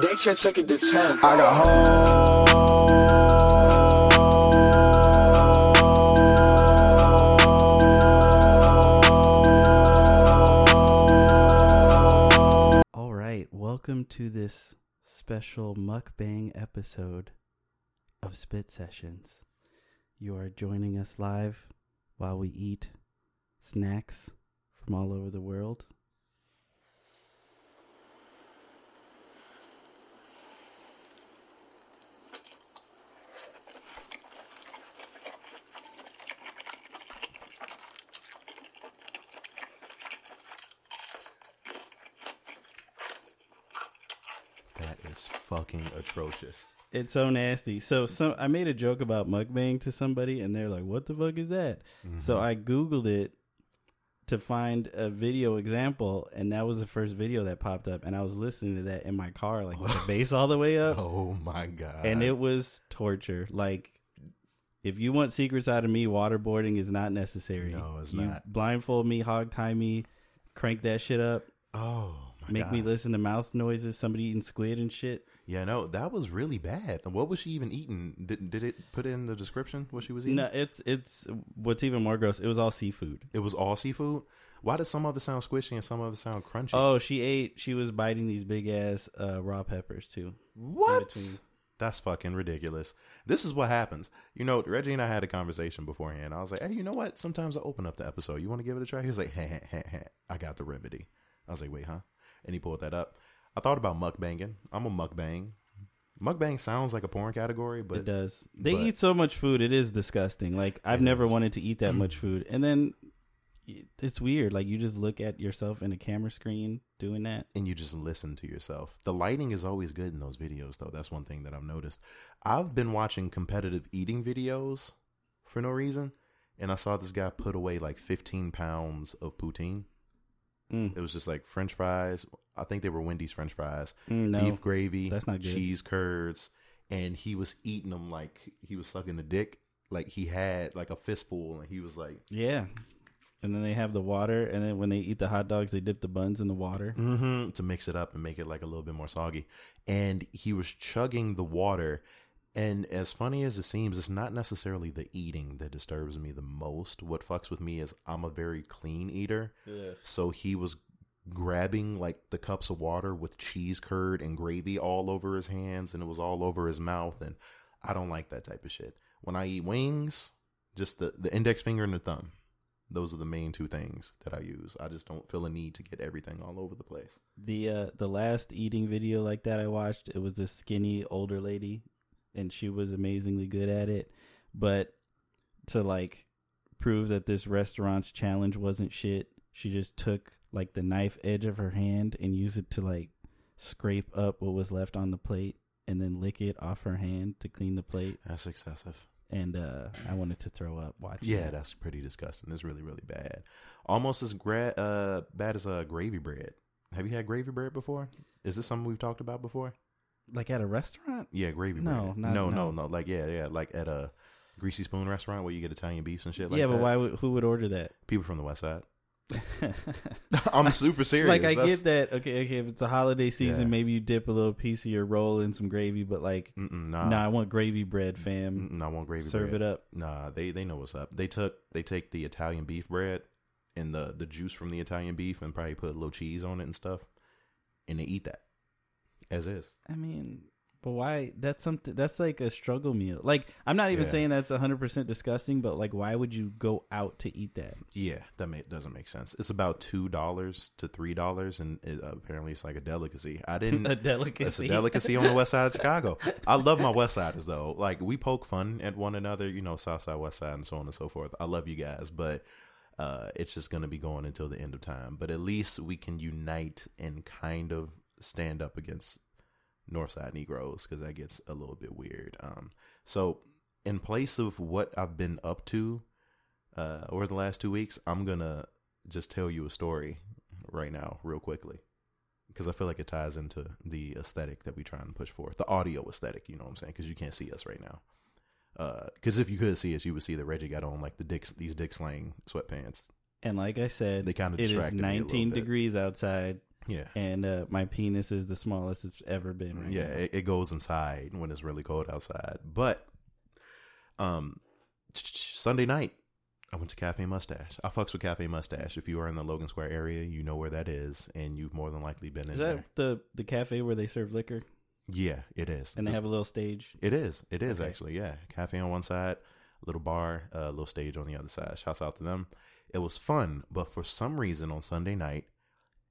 They just took it to 10. I got All right, welcome to this special mukbang episode of Spit Sessions. You are joining us live while we eat snacks from all over the world. That is fucking atrocious. It's so nasty. So, so I made a joke about mukbang to somebody, and they're like, "What the fuck is that?" So mm-hmm. I googled it to find a video example, and that was the first video that popped up. And I was listening to that in my car, like with the bass all the way up. Oh my god. and it was torture. Like, if you want secrets out of me, waterboarding is not necessary. No, it's You not. Blindfold me, hog tie me, crank that shit up, oh make god. me listen to mouth noises, somebody eating squid and shit. Yeah, no, that was really bad. What was she even eating? Did did it put in the description what she was eating? No, it's it's what's even more gross. It was all seafood. It was all seafood. Why does some of it sound squishy and some of it sound crunchy? Oh, she ate. She was biting these big ass uh, raw peppers too. what? That's fucking ridiculous. This is what happens. You know, Reggie and I had a conversation beforehand. I was like, "Hey, you know what? Sometimes I open up the episode. You want to give it a try?" He's like, "Heh, heh, heh, heh. I got the remedy." I was like, "Wait, huh?" And he pulled that up. I thought about mukbanging. I'm a mukbang. Mukbang sounds like a porn category, but it does. They but- eat so much food. It is disgusting. Like I've never is. wanted to eat that mm. much food, and then it's weird. Like you just look at yourself in a camera screen doing that. and you just listen to yourself. The lighting is always good in those videos, though. That's one thing that I've noticed. I've been watching competitive eating videos for no reason, and I saw this guy put away like 15 pounds of poutine. Mm, It was just like French fries. I think they were Wendy's French fries, mm, no, beef gravy, that's not good. cheese curds, and he was eating them like he was sucking a dick. Like he had like a fistful, and he was like, yeah. And then they have the water, and then when they eat the hot dogs, they dip the buns in the water. hmm to mix it up and make it like a little bit more soggy. And he was chugging the water. And as funny as it seems, it's not necessarily the eating that disturbs me the most. What fucks with me is I'm a very clean eater. Yeah. So he was grabbing like the cups of water with cheese curd and gravy all over his hands and it was all over his mouth. And I don't like that type of shit. When I eat wings, just the, the index finger and the thumb. Those are the main two things that I use. I just don't feel a need to get everything all over the place. The uh, the last eating video like that I watched, it was this skinny older lady, and she was amazingly good at it. But to like prove that this restaurant's challenge wasn't shit, she just took like the knife edge of her hand and used it to like scrape up what was left on the plate, and then lick it off her hand to clean the plate. That's excessive. And uh, I wanted to throw up watching. Yeah, it. that's pretty disgusting. It's really, really bad. Almost as gra- uh, bad as uh, gravy bread. Have you had gravy bread before? Is this something we've talked about before? Like at a restaurant. Yeah, gravy No, bread. not- no, no. no, no. Like yeah, yeah. Like at a greasy spoon restaurant where you get Italian beefs and shit. Like yeah, but that. why? Would, who would order that? People from the west side. I'm super serious. Like I That's- get that. Okay, okay. If it's a holiday season, Yeah. maybe you dip a little piece of your roll in some gravy. But like, Mm-mm, nah, nah, I want gravy bread, fam. Mm-mm, I want gravy Serve bread. it up. Nah, they they know what's up. They took they take the Italian beef bread and the the juice from the Italian beef and probably put a little cheese on it and stuff, and they eat that as is. I mean, but why? That's something. That's like a struggle meal. Like I'm not even Yeah. saying that's 100 percent disgusting, but like, why would you go out to eat that? Yeah, that may, doesn't make sense. It's about two dollars to three dollars, and it, uh, apparently it's like a delicacy. I didn't. a delicacy. It's a delicacy on the west side of Chicago. I love my west siders though. Like we poke fun at one another, you know, south side, west side, and so on and so forth. I love you guys, but uh, it's just going to be going until the end of time. But at least we can unite and kind of stand up against Northside Negroes because that gets a little bit weird. Um, so in place of what I've been up to uh, over the last two weeks, I'm gonna just tell you a story right now, real quickly, because I feel like it ties into the aesthetic that we try and push forth, the audio aesthetic. You know what I'm saying? Because you can't see us right now. Because if you could see us, you would see that Reggie got on like the dick, these dick slang sweatpants. And like I said, They kinda it is distracted me a little 19 degrees outside. Yeah. and uh, my penis is the smallest it's ever been. Right yeah, now. it, it goes inside when it's really cold outside. But um Sunday night, I went to Cafe Mustache. I fucks with Cafe Mustache. If you are in the Logan Square area, you know where that is, and you've more than likely been in Is there. that the the cafe where they serve liquor Yeah, it is. and they It's- have a little stage? It is. It is Okay. actually. Yeah, cafe on one side, little bar, a uh, little stage on the other side. Shouts out to them. It was fun, but for some reason on Sunday night,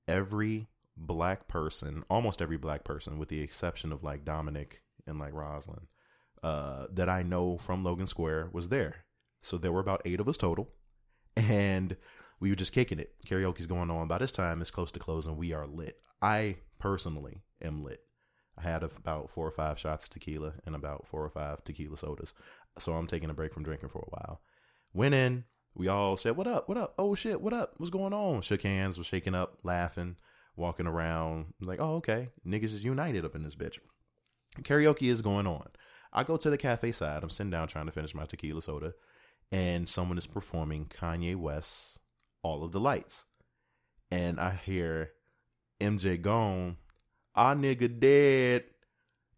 every black person, almost every black person, with the exception of like Dominic and like Roslyn, uh, that I know from Logan Square was there. So there were about eight of us total, and we were just kicking it. Karaoke's going on. By this time, it's close to closing. We are lit. I personally am lit. I had about four or five shots of tequila and about four or five tequila sodas. So I'm taking a break from drinking for a while. Went in. We all said, What up? What up? Oh shit, what up? What's going on? Shook hands, was shaking up, laughing, walking around. Like, oh, okay. Niggas is united up in this bitch. Karaoke is going on. I go to the cafe side. I'm sitting down trying to finish my tequila soda, and someone is performing Kanye West's All of the Lights. And I hear MJ gone, our nigga dead.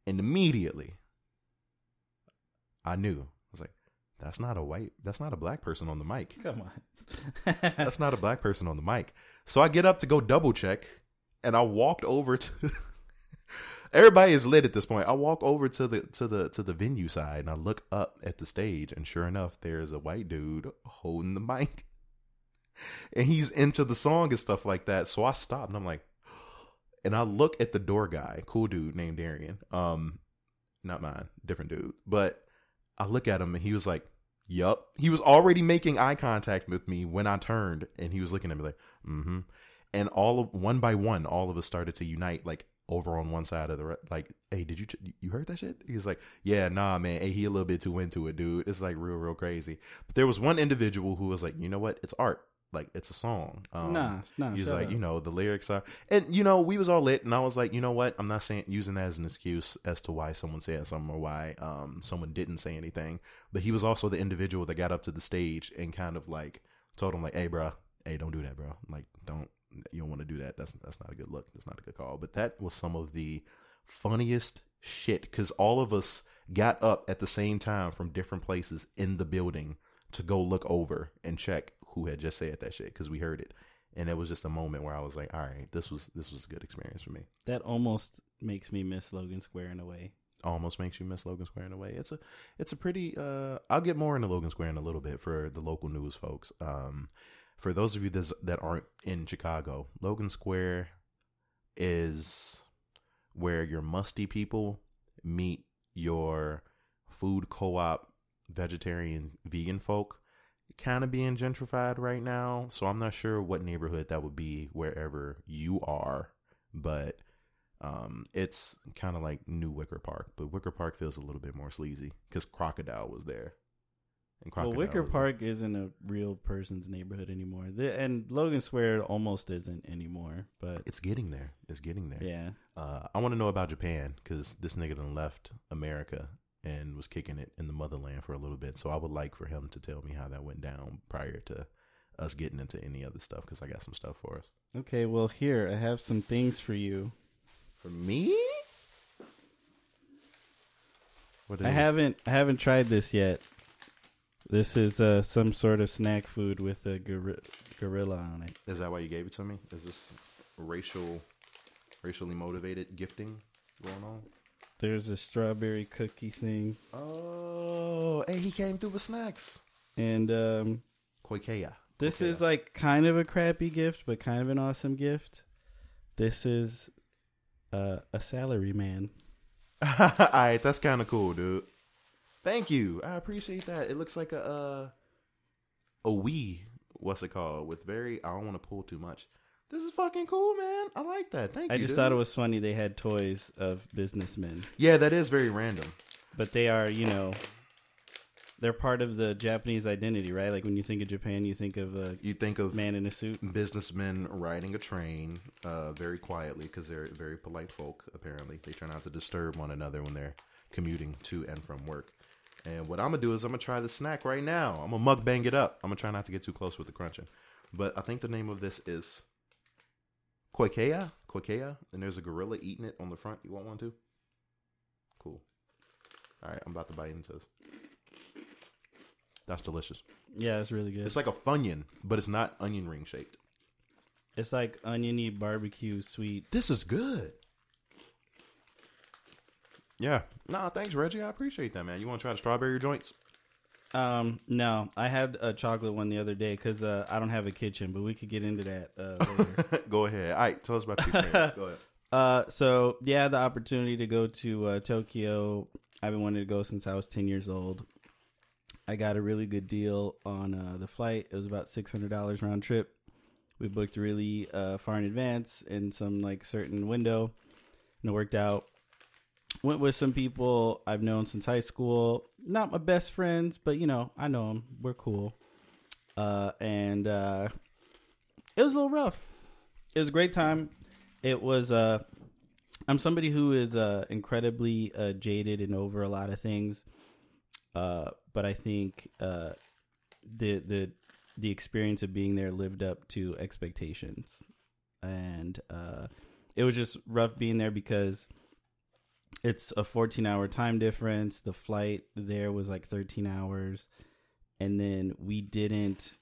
And immediately I knew. I was like, that's not a white, that's not a black person on the mic. Come on. That's not a black person on the mic. So I get up to go double check and I walked over to Everybody is lit at this point. I walk over to the to the to the venue side and I look up at the stage and sure enough there's a white dude holding the mic. And he's into the song and stuff like that. So I stop and I'm like and I look at the door guy, cool dude named Darian. Um not mine, different dude. But I look at him and he was like, Yup. He was already making eye contact with me when I turned and he was looking at me like, mm-hmm. And all of one by one, all of us started to unite like over on one side of the like, hey, did you you heard that shit? He's like, yeah, nah, man. Hey, he a little bit too into it, dude. It's like real, real crazy. But there was one individual who was like, you know what? It's art. Like it's a song. Um, nah, nah. he was like, up. you know, the lyrics are, and you know, we was all lit, and I was like, you know what? I'm not saying using that as an excuse as to why someone said something or why um someone didn't say anything. But he was also the individual that got up to the stage and kind of like told him like, hey, bro, hey, don't do that, bro. Like, don't you don't want to do that. That's that's not a good look. That's not a good call. But that was some of the funniest shit because all of us got up at the same time from different places in the building to go look over and check who had just said that shit because we heard it. And it was just a moment where i was like all right this was this was a good experience for me. That almost makes me miss Logan Square in a way. almost makes you miss logan square in a way. It's a it's a pretty uh i'll get more into logan square in a little bit for the local news folks. Um for those of you that's, that aren't in chicago logan square is where your musty people meet your food co-op vegetarian vegan folk kind of being gentrified right now so i'm not sure what neighborhood that would be wherever you are but um it's kind of like new wicker park but wicker park feels a little bit more sleazy because crocodile was there. And Well, Wicker Park isn't a real person's neighborhood anymore, the, and Logan Square almost isn't anymore. But it's getting there. It's getting there. Yeah, uh i want to know about japan because this nigga done left america and was kicking it in the motherland for a little bit so i would like for him to tell me how that went down prior to us getting into any other stuff because i got some stuff for us okay. Well, here I have some things for you. for me what I haven't I haven't tried this yet. This is uh, some sort of snack food with a gori- gorilla on it. Is that why you gave it to me? Is this racial, racially motivated gifting going on? There's a strawberry cookie thing, Oh, hey, he came through with snacks. and um, Koikeya. this Okay. is like kind of a crappy gift, but kind of an awesome gift. This is uh, a salary man. All right, that's kind of cool, dude. Thank you. I appreciate that. It looks like a uh, a Wii. What's it called? With very. I don't want to pull too much. This is fucking cool, man. I like that. Thank I you. I just dude. thought it was funny they had toys of businessmen, Yeah, that is very random. but they are, you know, they're part of the Japanese identity, right? Like when you think of Japan, you think of a You think of man in a suit. businessmen riding a train uh, very quietly because they're very polite folk. Apparently, they try not to disturb one another when they're commuting to and from work. And what I'm gonna do is I'm gonna try the snack right now. I'm gonna mukbang it up. I'm gonna try not to get too close with the crunching. But I think the name of this is Koikeya. quaquea, and there's a gorilla eating it on the front. You want one too? Cool. All right, I'm about to bite into this. That's delicious. Yeah, it's really good. It's like a funyun, but it's not onion ring shaped. It's like oniony barbecue sweet. This is good. Yeah. Nah, thanks, Reggie. I appreciate that, man. You want to try the strawberry joints? Um, no, I had a chocolate one the other day because uh, I don't have a kitchen, but we could get into that uh, later. Go ahead. All right, tell us about your experience. Go ahead. Uh, so yeah, the opportunity to go to uh, Tokyo. I've been wanting to go since I was ten years old. I got a really good deal on uh, the flight. It was about six hundred dollars round trip. We booked really uh, far in advance in some like certain window, and it worked out. Went with some people I've known since high school. Not my best friends, but you know I know them. We're cool. Uh, and uh, it was a little rough. It was a great time. It was. Uh, I'm somebody who is uh, incredibly uh, jaded and over a lot of things. Uh, but I think the the the experience of being there lived up to expectations, and it was just rough being there because it's a 14 hour time difference. The flight there was like 13 hours, and then we didn't.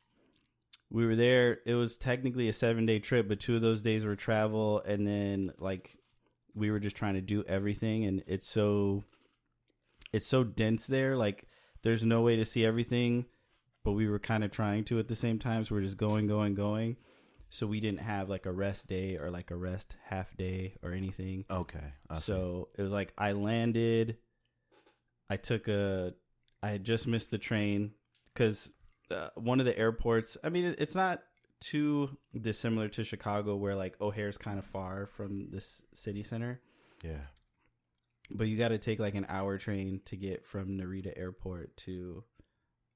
We were there. It was technically a seven day trip, but two of those days were travel, and then like we were just trying to do everything, and it's so it's so dense there. Like there's no way to see everything, but we were kind of trying to at the same time. So we're just going, going, going. So we didn't have like a rest day or like a rest half day or anything. Okay. I see. So it was like I landed. I took a. I had just missed the train because uh, one of the airports. I mean, it's not too dissimilar to Chicago, where like O'Hare's kind of far from this city center yeah. but you got to take like an hour train to get from Narita Airport to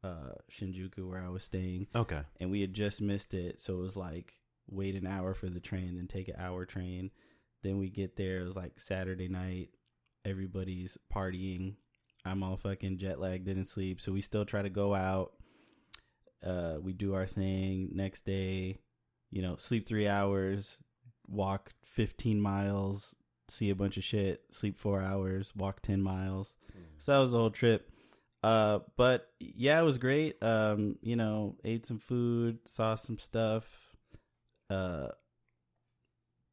uh, Shinjuku, where I was staying, Okay. and we had just missed it. So it was like wait an hour for the train, then take an hour train. Then we get there. It was like Saturday night. Everybody's partying. I'm all fucking jet lagged, didn't sleep. So we still try to go out. Uh, we do our thing. Next day, you know, sleep three hours, walk 15 miles, see a bunch of shit, sleep four hours, walk 10 miles. So that was the whole trip. Uh, but yeah, it was great. Um, you know, ate some food, saw some stuff. Uh,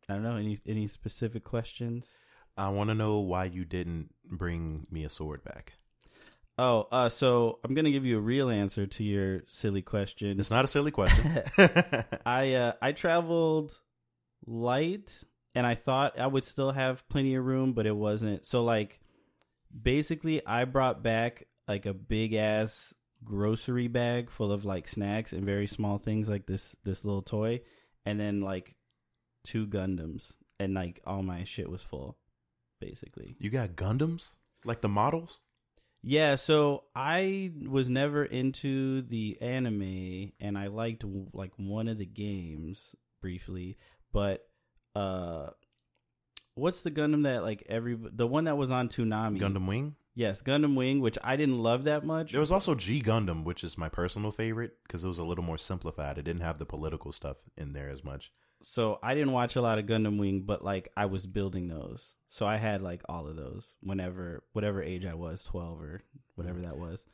I don't know any any specific questions. I want to know why you didn't bring me a sword back. Oh, uh, so I'm gonna give you a real answer to your silly question. It's not a silly question. I uh, I traveled light, and I thought I would still have plenty of room, but it wasn't. So like, basically, I brought back like a big ass grocery bag full of like snacks and very small things like this this little toy, and then like two Gundams, and like all my shit was full, basically. you got Gundams? Like the models? Yeah, so I was never into the anime and I liked like one of the games briefly, but uh what's the Gundam that like every the one that was on Toonami? Gundam Wing? Yes, Gundam Wing, which I didn't love that much. There was also G Gundam, which is my personal favorite because it was a little more simplified. It didn't have the political stuff in there as much. so I didn't watch a lot of Gundam Wing, but like I was building those. So I had like all of those whenever whatever age I was, 12 or whatever that was.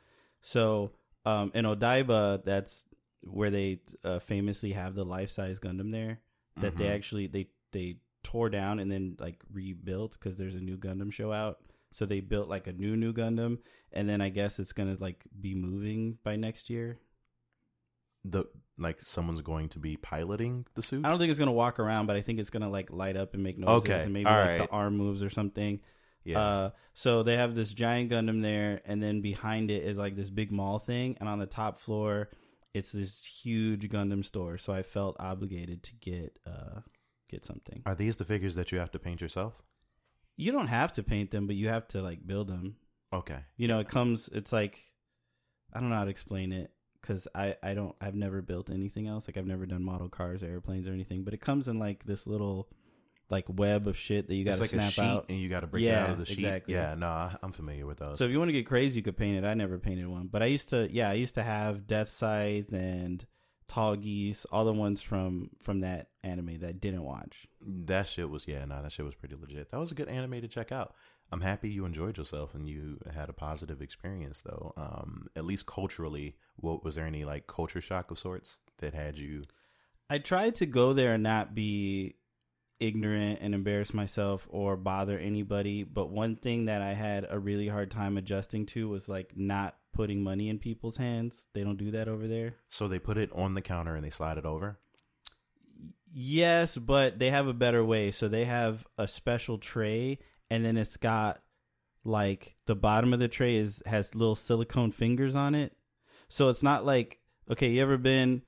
So um in Odaiba, that's where they uh, famously have the life-size Gundam there that they Mhm. actually they they tore down and then like rebuilt cuz there's a new Gundam show out. So they built like a new new Gundam and then I guess it's to like be moving by next year. the like someone's going to be piloting the suit. I don't think it's gonna walk around, but I think it's gonna like light up and make noises Okay, and maybe all like right. the arm moves or something. yeah, Uh, so they have this giant Gundam there, and then behind it is like this big mall thing, and on the top floor, it's this huge Gundam store. So I felt obligated to get uh get something. are these the figures that you have to paint yourself? You don't have to paint them, but you have to like build them. Okay, You know, it comes. It's like I don't know how to explain it because I I don't I've never built anything else. Like I've never done model cars, or airplanes, or anything. But it comes in like this little like web of shit that you got to like snap out. and you got to break it out of the sheet. exactly. Yeah, no, I'm familiar with those. So if you want to get crazy, you could paint it. I never painted one, but I used to. Yeah, I used to have Deathscythe and Tallgeese, all the ones from from that anime that I didn't watch. That shit was yeah, no, that shit was pretty legit. That was a good anime to check out. I'm happy you enjoyed yourself and you had a positive experience though. Um, at least culturally, what was there any like culture shock of sorts that had you? I tried to go there and not be ignorant and embarrass myself or bother anybody, but one thing that I had a really hard time adjusting to was like not putting money in people's hands. They don't do that over there. So they put it on the counter and they slide it over. Yes, but they have a better way. So they have a special tray and then it's got like the bottom of the tray is has little silicone fingers on it. So it's not like okay, you ever been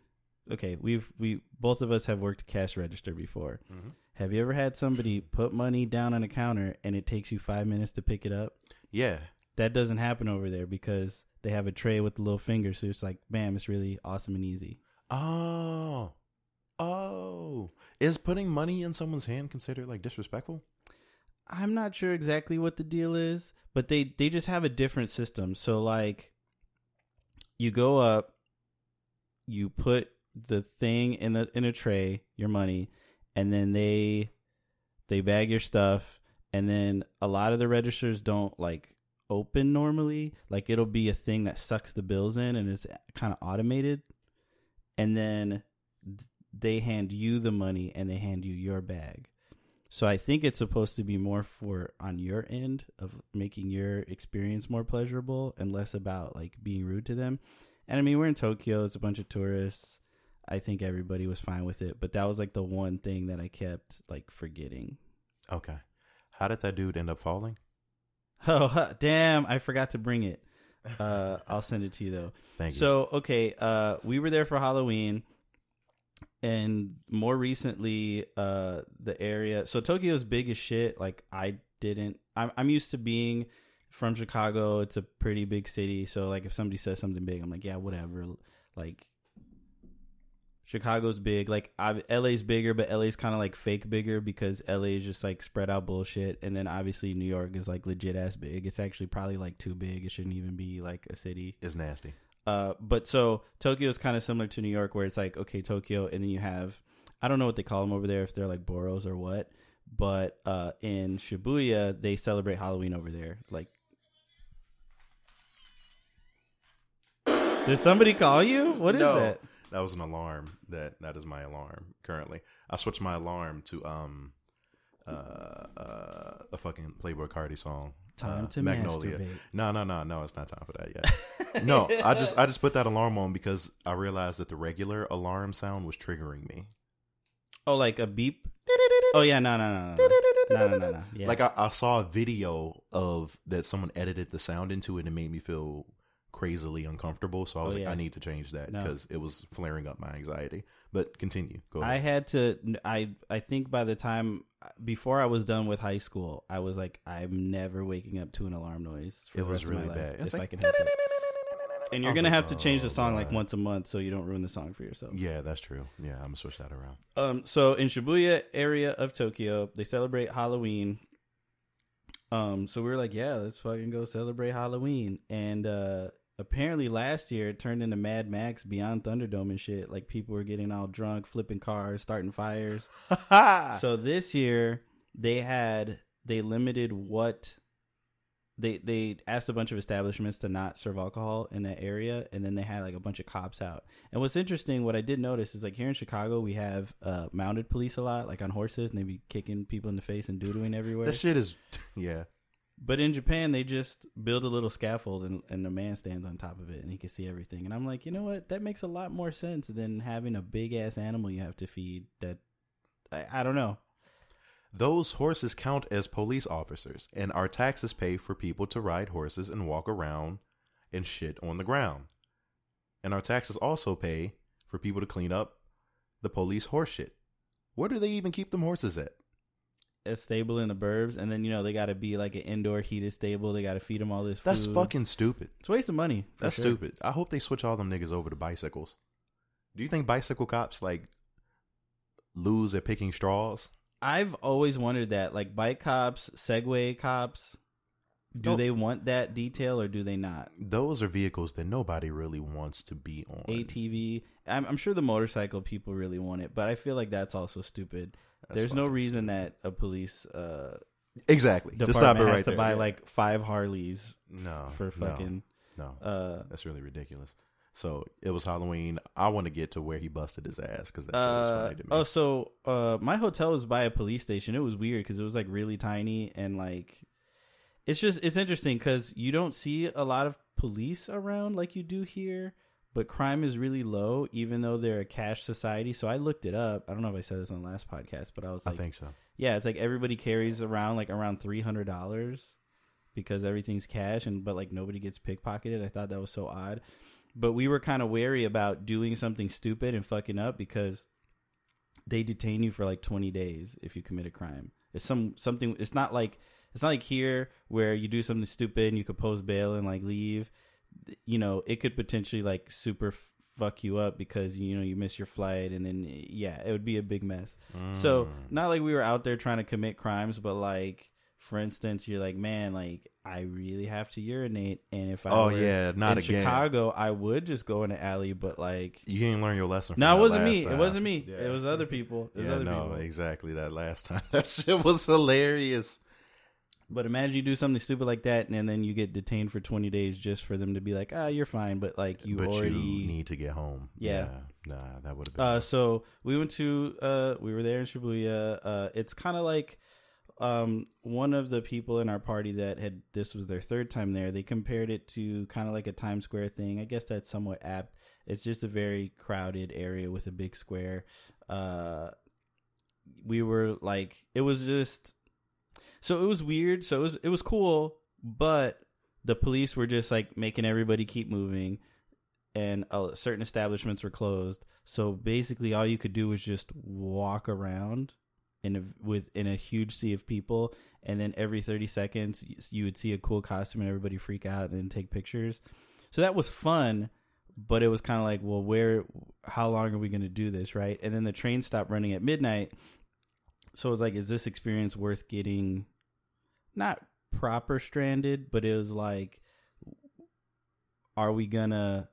okay, we've we both of us have worked cash register before. Mhm. Have you ever had somebody put money down on a counter and it takes you 5 minutes to pick it up? Yeah, That doesn't happen over there because they have a tray with the little fingers. So it's like, bam, it's really awesome and easy. Oh, oh, is putting money in someone's hand considered like disrespectful? I'm not sure exactly what the deal is, but they they just have a different system. So like you go up, you put the thing in a in a tray, your money, and then they they bag your stuff and then a lot of the registers don't like open normally. Like it'll be a thing that sucks the bills in and it's kind of automated. And then they hand you the money and they hand you your bag. So I think it's supposed to be more for on your end of making your experience more pleasurable and less about like being rude to them. And I mean, we're in Tokyo, it's a bunch of tourists. I think everybody was fine with it, but that was like the one thing that I kept like forgetting. Okay, how did that dude end up falling? Oh, damn, I forgot to bring it. Uh I'll send it to you though. Thank you. So, okay, uh we were there for Halloween and more recently uh the area so Tokyo's big as shit like I didn't I'm I'm used to being from Chicago it's a pretty big city so like if somebody says something big I'm like yeah whatever like Chicago's big like I, LA's bigger but LA's kind of like fake bigger because LA is just like spread out bullshit and then obviously New York is like legit ass big it's actually probably like too big it shouldn't even be like a city it's nasty. uh, but so Tokyo is kind of similar to New York, where it's like okay, Tokyo, and then you have I don't know what they call them over there, if they're like boros or what. But uh, in Shibuya, they celebrate Halloween over there. Like, did somebody call you? What is No. that? that was an alarm. That that is my alarm currently. I switched my alarm to um uh, uh a fucking Playboi Carti song. Time uh, to Magnolia. Masturbate. No, no, no, no. It's not time for that yet. no, I just I just put that alarm on because I realized that the regular alarm sound was triggering me. Oh, like a beep. Oh yeah, no, no, no, no, no, no, no. Yeah. Like I, I saw a video of that someone edited the sound into it and made me feel crazily uncomfortable. So I was Oh, like, yeah. I need to change that No. because it was flaring up my anxiety. But continue. Go I had to. I I think by the time before I was done with high school, I was like, I'm never waking up to an alarm noise. It was rest of my really bad. If I can help it. And you're gonna like, have to change the oh, song like once a month so you don't ruin the song for yourself. Yeah, that's true. Yeah, I'm gonna switch that around. Um. So in Shibuya area of Tokyo, they celebrate Halloween. Um. So we were like, yeah, let's fucking go celebrate Halloween. And uh apparently last year it turned into Mad Max Beyond Thunderdome and shit. Like people were getting all drunk, flipping cars, starting fires. so this year they had they limited what they they asked a bunch of establishments to not serve alcohol in that area and then they had like a bunch of cops out and what's interesting what i did notice is like here in chicago we have uh mounted police a lot like on horses and they be kicking people in the face and doodling everywhere that shit is, yeah. But in japan they just build a little scaffold and, and man stands on top of it and he can see everything and i'm like you know what that makes a lot more sense than having a big ass animal you have to feed that I, I don't know Those horses count as police officers, and our taxes pay for people to ride horses and walk around and shit on the ground. And our taxes also pay for people to clean up the police horse shit. Where do they even keep them horses at? A stable in the burbs, and then you know they got to be like an indoor heated stable. They got to feed them all this. That's food. fucking stupid. It's a waste of money. That's sure. stupid. I hope they switch all them niggas over to bicycles. Do you think bicycle cops like lose at picking straws? I've always wondered that, like bike cops, Segway cops, do they want that detail or do they not? Those are vehicles that nobody really wants to be on. ATV. I'm, I'm sure the motorcycle people really want it, but I feel like that's also stupid. That's There's no reason that a police uh, Exactly. Just department stop it has to there. buy Yeah. like five Harleys no for fucking. no. no. Uh, That's really ridiculous. So it was Halloween. I want to get to where he busted his ass because that's uh, funny to me. oh, so uh, my hotel was by a police station. It was weird because it was like really tiny and like it's just it's interesting because you don't see a lot of police around like you do here, but crime is really low even though they're a cash society. So I looked it up. I don't know if I said this on the last podcast, but I was like I think so. yeah, it's like everybody carries around like around three hundred dollars because everything's cash and but like nobody gets pickpocketed. I thought that was so odd. But we were kind of wary about doing something stupid and fucking up because they detain you for like twenty days if you commit a crime. It's some something. It's not like it's not like here where you do something stupid and you could post bail and like leave. You know, it could potentially like super fuck you up because you know you miss your flight and then yeah, it would be a big mess. So Mm. not like we were out there trying to commit crimes, but like for instance, you're like, man, like I really have to urinate, and if I oh yeah, not in again. Chicago, I would just go in the alley, but like. You didn't learn your lesson. From No, it wasn't me. It wasn't me. Yeah. It was other people. It was yeah, other no, people. exactly. That last time, that shit was hilarious. But imagine you do something stupid like that, and then you get detained for 20 days just for them to be like, "Ah, you're fine," but like you but already. you need to get home. Yeah. nah, that would have been. Uh, so we went to uh, we were there in Shibuya. Uh, it's kind of like um, one of the people in our party that had this was their third time there. They compared it to kind of like a Times Square thing. I guess that's somewhat apt. It's just a very crowded area with a big square. Uh, we were like, it was just so it was weird. So it was it was cool, but the police were just like making everybody keep moving and uh, certain establishments were closed. So basically, all you could do was just walk around in a, with in a huge sea of people, and then every thirty seconds you, would see a cool costume and everybody freak out and take pictures. So that was fun, but it was kind of like, well, where, how long are we going to do this, right? And then the train stopped running at midnight, so it was like, is this experience worth getting? Not proper stranded, but it was like, are we gonna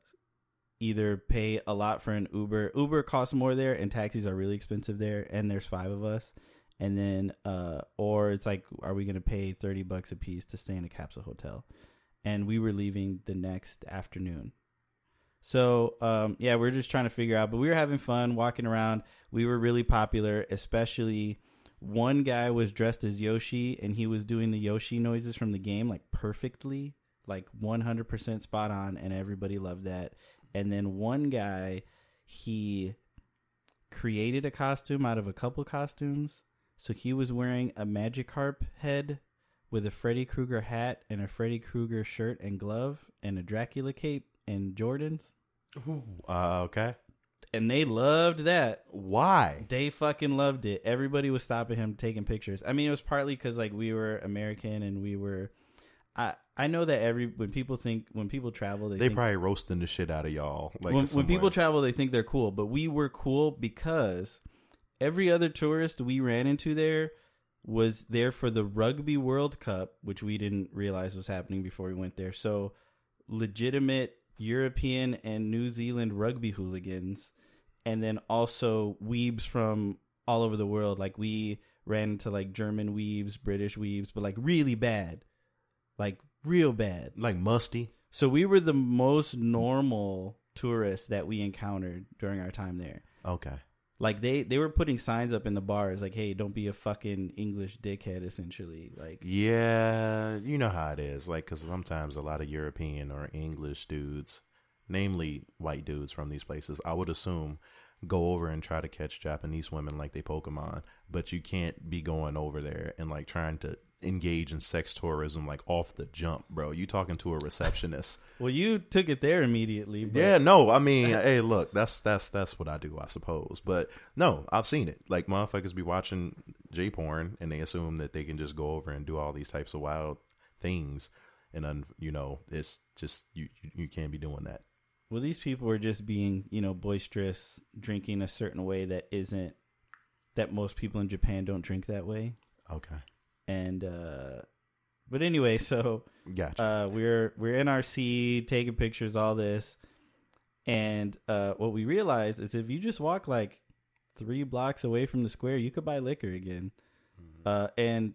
either pay a lot for an Uber. Uber costs more there, and taxis are really expensive there. And there's five of us, and then uh, or it's like, are we gonna pay thirty bucks a piece to stay in a capsule hotel? And we were leaving the next afternoon. So um, yeah, we're just trying to figure out, but we were having fun walking around. We were really popular, especially one guy was dressed as Yoshi, and he was doing the Yoshi noises from the game like perfectly, like 100% spot on, and everybody loved that. And then one guy, he created a costume out of a couple costumes. So he was wearing a Magikarp head with a Freddy Krueger hat and a Freddy Krueger shirt and glove and a Dracula cape and Jordans. Uh, okay. And they loved that. Why? They fucking loved it. Everybody was stopping him taking pictures. I mean, it was partly because like we were American and we were. I I know that every when people think when people travel they, They think, probably roasting the shit out of y'all. Like when, when people travel they think they're cool, but we were cool because every other tourist we ran into there was there for the Rugby World Cup, which we didn't realize was happening before we went there. So legitimate European and New Zealand rugby hooligans, and then also weebs from all over the world. Like we ran into like German weebs, British weebs, but like really bad, like real bad. like musty. So we were the most normal tourists that we encountered during our time there. Okay. Like they they were putting signs up in the bars like, "Hey, don't be a fucking English dickhead." Essentially, like Yeah, you know how it is. Like, because sometimes a lot of European or English dudes, namely white dudes from these places, I would assume, go over and try to catch Japanese women like they Pokemon. But you can't be going over there and like trying to engage in sex tourism like off the jump, bro. You talking to a receptionist? Well, you took it there immediately. But yeah, no, I mean, hey, look, that's that's that's what I do, I suppose. But no, I've seen it. Like motherfuckers be watching J porn and they assume that they can just go over and do all these types of wild things, and then you know, it's just you you, you can't be doing that. Well, these people are just being, you know, boisterous, drinking a certain way that isn't that most people in Japan don't drink that way. Okay. And uh But anyway, so Gotcha. uh, we're we're in our seat taking pictures, all this, and uh, what we realize is if you just walk like three blocks away from the square, you could buy liquor again. Uh, and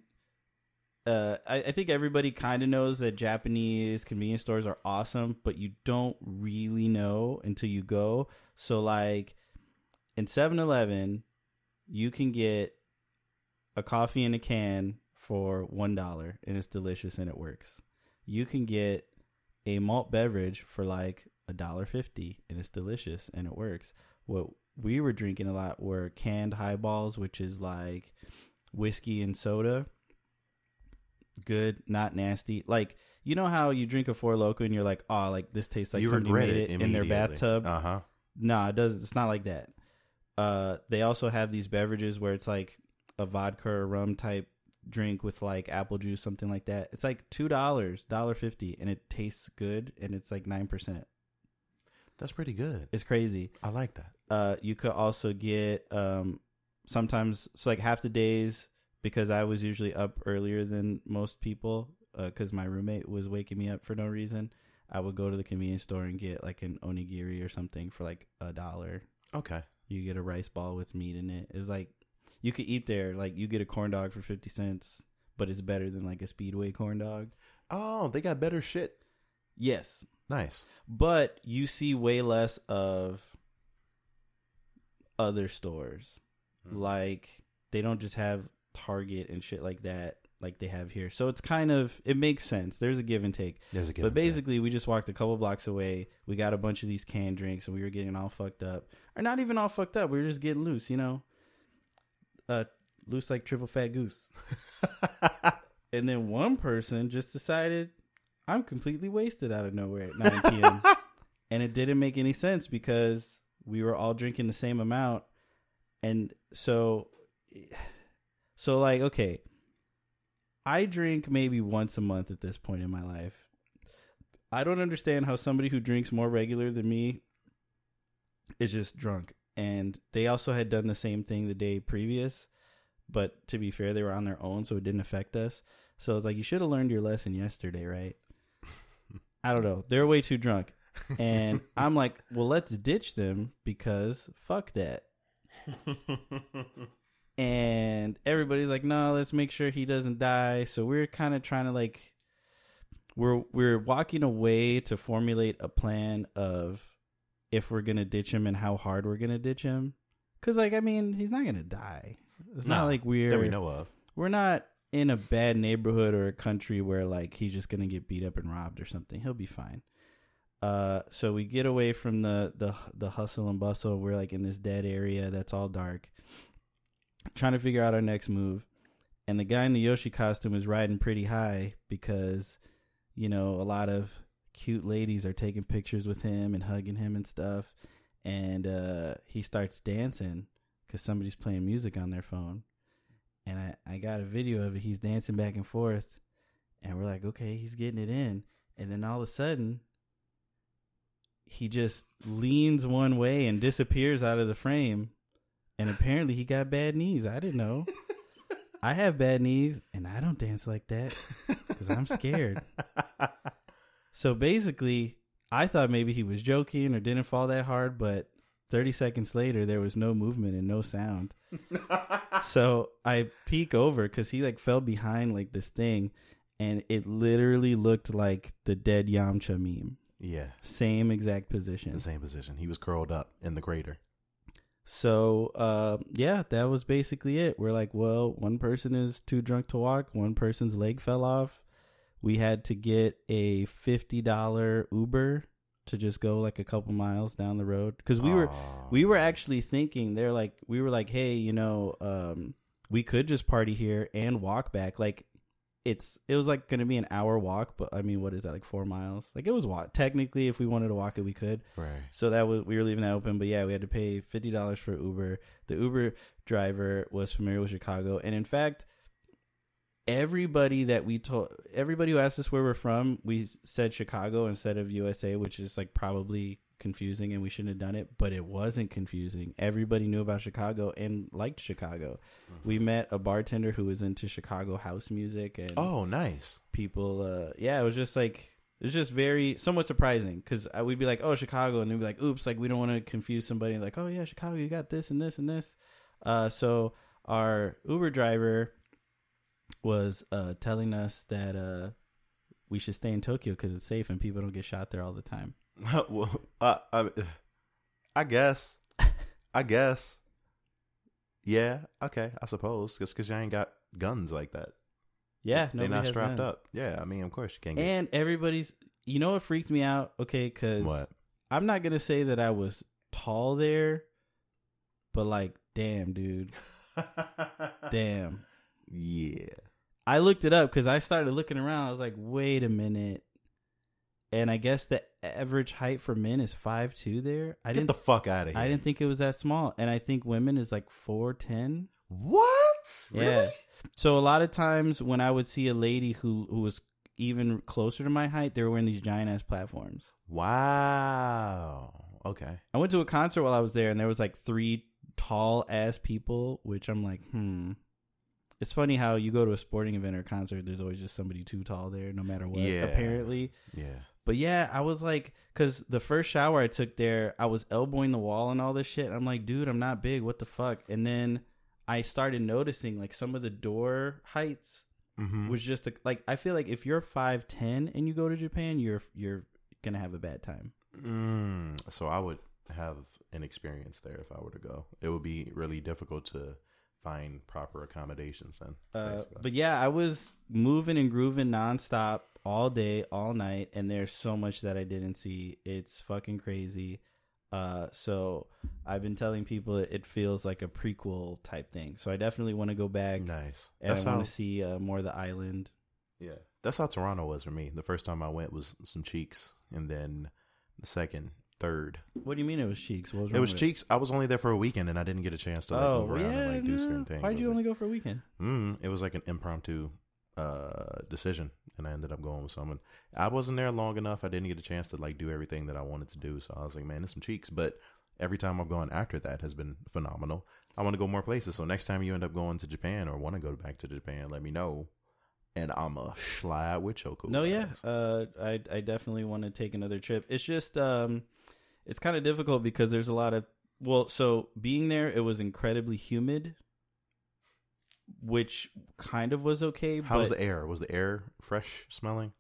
uh, I, I think everybody kind of knows that Japanese convenience stores are awesome, but you don't really know until you go. So, like in 7 Eleven, you can get a coffee in a can for $1 and it's delicious and it works. You can get a malt beverage for like a dollar fifty and it's delicious and it works. What we were drinking a lot were canned highballs, which is like whiskey and soda. Good, not nasty. Like you know how you drink a Four Loco and you're like, oh, like this tastes like you somebody made it it in their bathtub. Uh huh. No, it does. It's not like that. Uh, they also have these beverages where it's like a vodka or rum type drink with like apple juice, something like that. It's like two dollars, dollar fifty, and it tastes good, and it's like nine percent. That's pretty good. It's crazy. I like that. Uh, you could also get um, sometimes it's like half the days because I was usually up earlier than most people uh, because my roommate was waking me up for no reason. I would go to the convenience store and get like an onigiri or something for like a dollar. Okay. You get a rice ball with meat in it. It's like you could eat there. Like you get a corn dog for fifty cents, but it's better than like a Speedway corn dog. Oh, they got better shit. Yes, Nice. but you see way less of other stores. Hmm. Like they don't just have Target and shit like that like they have here. So it's kind of it makes sense. There's a give and take. There's a give But and take. basically, we just walked a couple blocks away. We got a bunch of these canned drinks, and we were getting all fucked up, or not even all fucked up. We were just getting loose, you know, uh, loose like triple fat goose. and then one person just decided, I'm completely wasted out of nowhere at 9 p.m. and it didn't make any sense because we were all drinking the same amount, and so, so like, okay. I drink maybe once a month at this point in my life. I don't understand how somebody who drinks more regular than me is just drunk. And they also had done the same thing the day previous, but to be fair, they were on their own, so it didn't affect us. So it's like you should have learned your lesson yesterday, right? I don't know. They're way too drunk. And I'm like, well, let's ditch them because fuck that. and everybody's like, "No, let's make sure he doesn't die." So we're kind of trying to like we're we're walking away to formulate a plan of if we're gonna ditch him and how hard we're gonna ditch him. Cause like I mean, he's not gonna die. It's Nah, not like we're that we know of. we're not in a bad neighborhood or a country where like he's just gonna get beat up and robbed or something. He'll be fine. Uh, so we get away from the the the hustle and bustle. We're like in this dead area that's all dark, trying to figure out our next move. And the guy in the Yoshi costume is riding pretty high because, you know, a lot of cute ladies are taking pictures with him and hugging him and stuff. And uh, he starts dancing because somebody's playing music on their phone and I, I got a video of it. He's dancing back and forth, and we're like, okay, he's getting it in. And then all of a sudden, he just leans one way and disappears out of the frame. And apparently, he got bad knees. I didn't know. I have bad knees, and I don't dance like that because I'm scared. So basically, I thought maybe he was joking or didn't fall that hard, but 30 seconds later, there was no movement and no sound. so I peek over because he like fell behind like this thing, and it literally looked like the dead Yamcha meme. Yeah, Same exact position. the same position. He was curled up in the crater. So uh, yeah, that was basically it. We're like, well, one person is too drunk to walk. One person's leg fell off. We had to get a fifty dollar Uber to just go like a couple miles down the road because we were we were actually thinking they're like we were like hey you know um we could just party here and walk back like it's it was like gonna be an hour walk but i mean what is that like four miles? Like it was walk technically if we wanted to walk it we could. Right. so that was we were leaving that open but yeah we had to pay $50 for uber. The uber driver was familiar with chicago and in fact everybody that we told everybody who asked us where we're from we said chicago instead of usa which is like probably confusing and we shouldn't have done it, but it wasn't confusing. Everybody knew about Chicago and liked Chicago. We met a bartender who was into Chicago house music and Oh, nice. people uh yeah, it was just like it was just very somewhat surprising cuz we'd be like, "Oh, Chicago." And they'd be like, "Oops, like we don't want to confuse somebody." Like, "Oh yeah, Chicago, you got this and this and this." Uh so our Uber driver was uh telling us that uh we should stay in Tokyo cuz it's safe and people don't get shot there all the time. well, uh, I, I guess. I guess. Yeah. Okay. I suppose just because you ain't got guns like that. Yeah, They're not has strapped none. up. Yeah. I mean, of course you can't get And everybody's you know what freaked me out? Okay, cuz what. I'm not going to say that I was tall there, but like damn, dude. Damn. Yeah. I looked it up because I started looking around. I was like, wait a minute. And I guess the average height for men is five two there. I Get didn't the fuck out of here. I didn't think it was that small. And I think women is like four ten. What? Yeah. Really? So a lot of times when I would see a lady who who was even closer to my height, they were wearing these giant ass platforms. Wow. Okay. I went to a concert while I was there and there was like three tall ass people, which I'm like, hmm. It's funny how you go to a sporting event or concert, there's always just somebody too tall there, no matter what, Yeah. apparently. Yeah. But yeah, I was like, because the first shower I took there, I was elbowing the wall and all this shit. I'm like, dude, I'm not big. What the fuck? And then I started noticing like some of the door heights Mm-hmm. was just a, like I feel like if you're five ten and you go to Japan, you're you're gonna have a bad time. Mm, so I would have an experience there if I were to go. It would be really difficult to find proper accommodations then. Uh, but yeah, I was moving and grooving nonstop all day, all night, and there's so much that I didn't see. It's fucking crazy. Uh, so I've been telling people it, it feels like a prequel type thing. So I definitely want to go back nice. and That's I how. want to see uh, more of the island. Yeah, that's how Toronto was for me. The first time I went was some cheeks, and then the second, third, What do you mean it was cheeks? What was it wrong was with cheeks. I was only there for a weekend, and I didn't get a chance to like oh move around yeah, and like do no. certain things. I Why'd was you like, only go for a weekend? Mm, it was like an impromptu uh decision and I ended up going with someone. I wasn't there long enough. I didn't get a chance to like do everything that I wanted to do. So I was like, man, there's some cheeks. But every time I've gone after that has been phenomenal. I want to go more places. So next time you end up going to Japan or want to go back to Japan, let me know. And I'm a slide with Choco. No, yeah. Uh, I I definitely want to take another trip. It's just um, it's kind of difficult because there's a lot of well, so being there, it was incredibly humid, which kind of was okay. How was the air? Was the air fresh smelling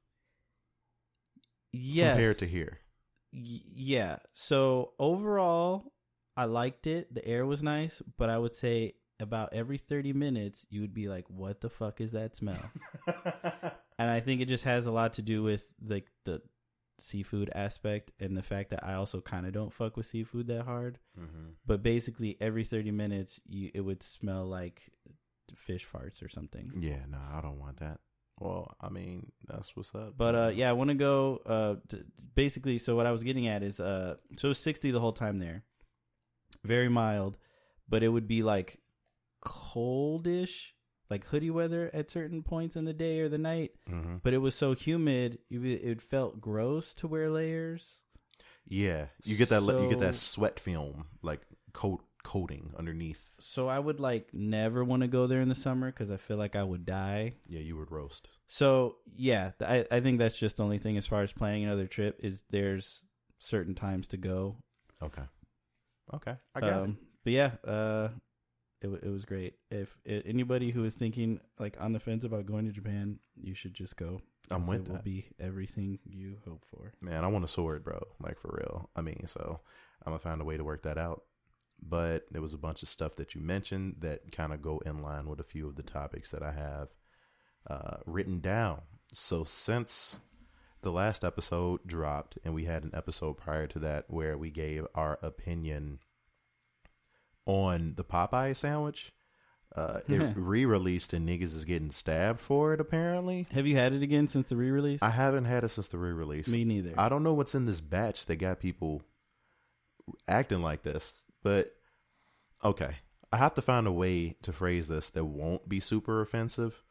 yes, compared to here? Y- yeah. So overall, I liked it. The air was nice, but I would say about every 30 minutes you would be like what the fuck is that smell? and I think it just has a lot to do with like the seafood aspect and the fact that I also kind of don't fuck with seafood that hard. mm-hmm. But basically, every thirty minutes, you it would smell like fish farts or something. Yeah, no, I don't want that. Well, I mean, that's what's up. But uh, yeah, I want to go. Uh, to, basically, so what I was getting at is, uh, so it was sixty the whole time there, very mild, but it would be like coldish, like hoodie weather at certain points in the day or the night. hmm But it was so humid, it felt gross to wear layers. Yeah, you get that you get that sweat film like coat coating underneath. So I would like never want to go there in the summer because I feel like I would die. Yeah, you would roast. So yeah, I I think that's just the only thing as far as planning another trip is there's certain times to go. Okay, okay, I got it. Um, But yeah, uh, it it was great. If anybody who is thinking like on the fence about going to Japan, you should just go. I'm with It will be everything you hope for. Man, I want a sword, bro. Like for real. I mean, so I'm gonna find a way to work that out. But there was a bunch of stuff that you mentioned that kind of go in line with a few of the topics that I have uh, written down. So since the last episode dropped, and we had an episode prior to that where we gave our opinion on the Popeye sandwich, uh, it re-released and niggas is getting stabbed for it. Apparently, Have you had it again since the re-release? I haven't had it since the re-release. Me neither. I don't know what's in this batch that got people acting like this, but okay. I have to find a way to phrase this that won't be super offensive,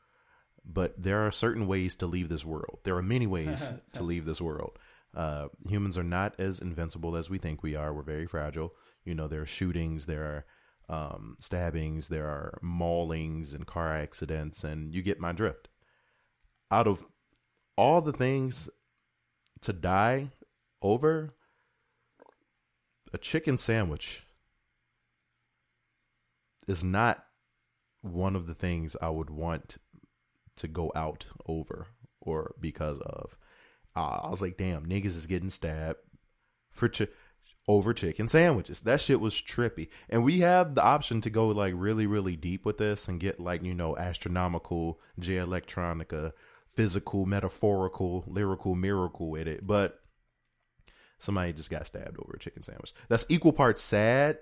but there are certain ways to leave this world. There are many ways to leave this world. Uh, humans are not as invincible as we think we are. We're very fragile. You know, there are shootings, there are um, stabbings, there are maulings and car accidents, and you get my drift. Out of all the things to die over, a chicken sandwich is not one of the things I would want to go out over or because of. Uh, I was like, damn, niggas is getting stabbed for over chicken sandwiches. That shit was trippy. And we have the option to go like really, really deep with this and get like, you know, astronomical, Jay Electronica, physical, metaphorical, lyrical miracle with it. But somebody just got stabbed over a chicken sandwich. That's equal parts sad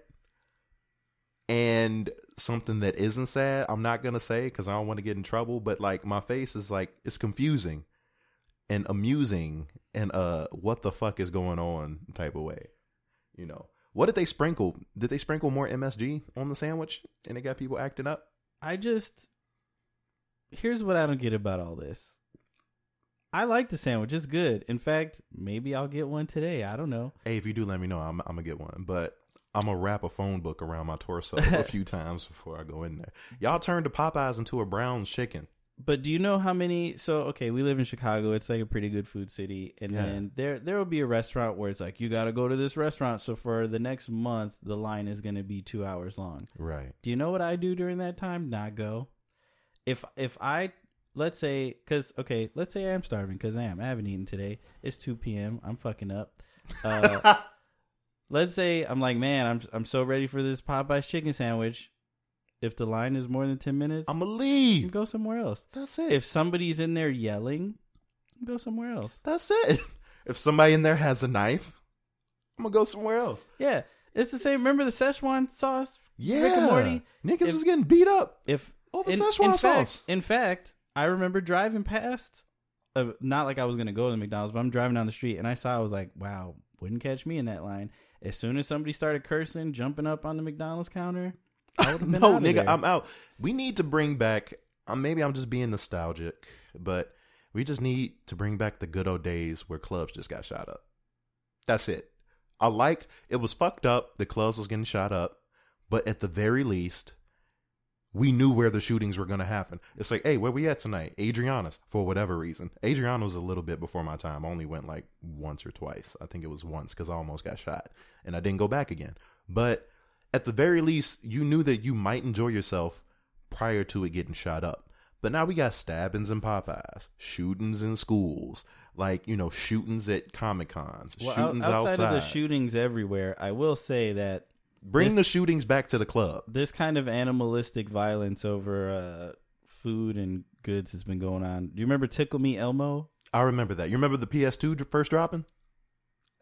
and something that isn't sad. I'm not gonna say because I don't want to get in trouble. But like my face is like it's confusing and amusing and uh what the fuck is going on type of way. You know what did they sprinkle? Did they sprinkle more MSG on the sandwich and it got people acting up? I just here's what I don't get about all this. I like the sandwich. It's good. In fact, maybe I'll get one today. I don't know. Hey, if you do, let me know. I'm, I'm gonna get one. But I'm gonna wrap a phone book around my torso a few times before I go in there. Y'all turned the Popeyes into a brown chicken. But do you know how many? So okay, we live in Chicago. It's like a pretty good food city, and Yeah. then there there will be a restaurant where it's like you got to go to this restaurant. So for the next month, the line is going to be two hours long. Right. Do you know what I do during that time? Not go. If if I let's say because okay, let's say I'm starving because I am. I haven't eaten today. It's two p.m. I'm fucking up. Uh, let's say I'm like, man, I'm I'm so ready for this Popeyes chicken sandwich. If the line is more than ten minutes, I'm gonna you leave. go somewhere else. That's it. If somebody's in there yelling, go somewhere else. That's it. If somebody in there has a knife, I'm gonna go somewhere else. Yeah, it's the same. Remember the Szechuan sauce? Yeah, Rick and Morty. Niggas If- was getting beat up If over in, Szechuan in sauce. fact, in fact, I remember driving past. Uh, not like I was gonna go to the McDonald's, but I'm driving down the street and I saw. I was like, "Wow, wouldn't catch me in that line." As soon as somebody started cursing, jumping up on the McDonald's counter, I would have been no, nigga, there. I'm out. We need to bring back. Um, maybe I'm just being nostalgic, but we just need to bring back the good old days where clubs just got shot up. That's it. I like it was fucked up. The clubs was getting shot up, but at the very least, we knew where the shootings were going to happen. It's like, hey, where we at tonight? Adriana's for whatever reason. Adriana was a little bit before my time. I only went like once or twice. I think it was once because I almost got shot and I didn't go back again. But at the very least, you knew that you might enjoy yourself prior to it getting shot up. But now we got stabbings in Popeyes, shootings in schools, like you know, shootings at Comic Cons, well, out- shootings outside, outside. of the shootings everywhere, I will say that Bring this- the shootings back to the club. this kind of animalistic violence over uh, food and goods has been going on. Do you remember Tickle Me Elmo? I remember that. You remember the PS2 first dropping?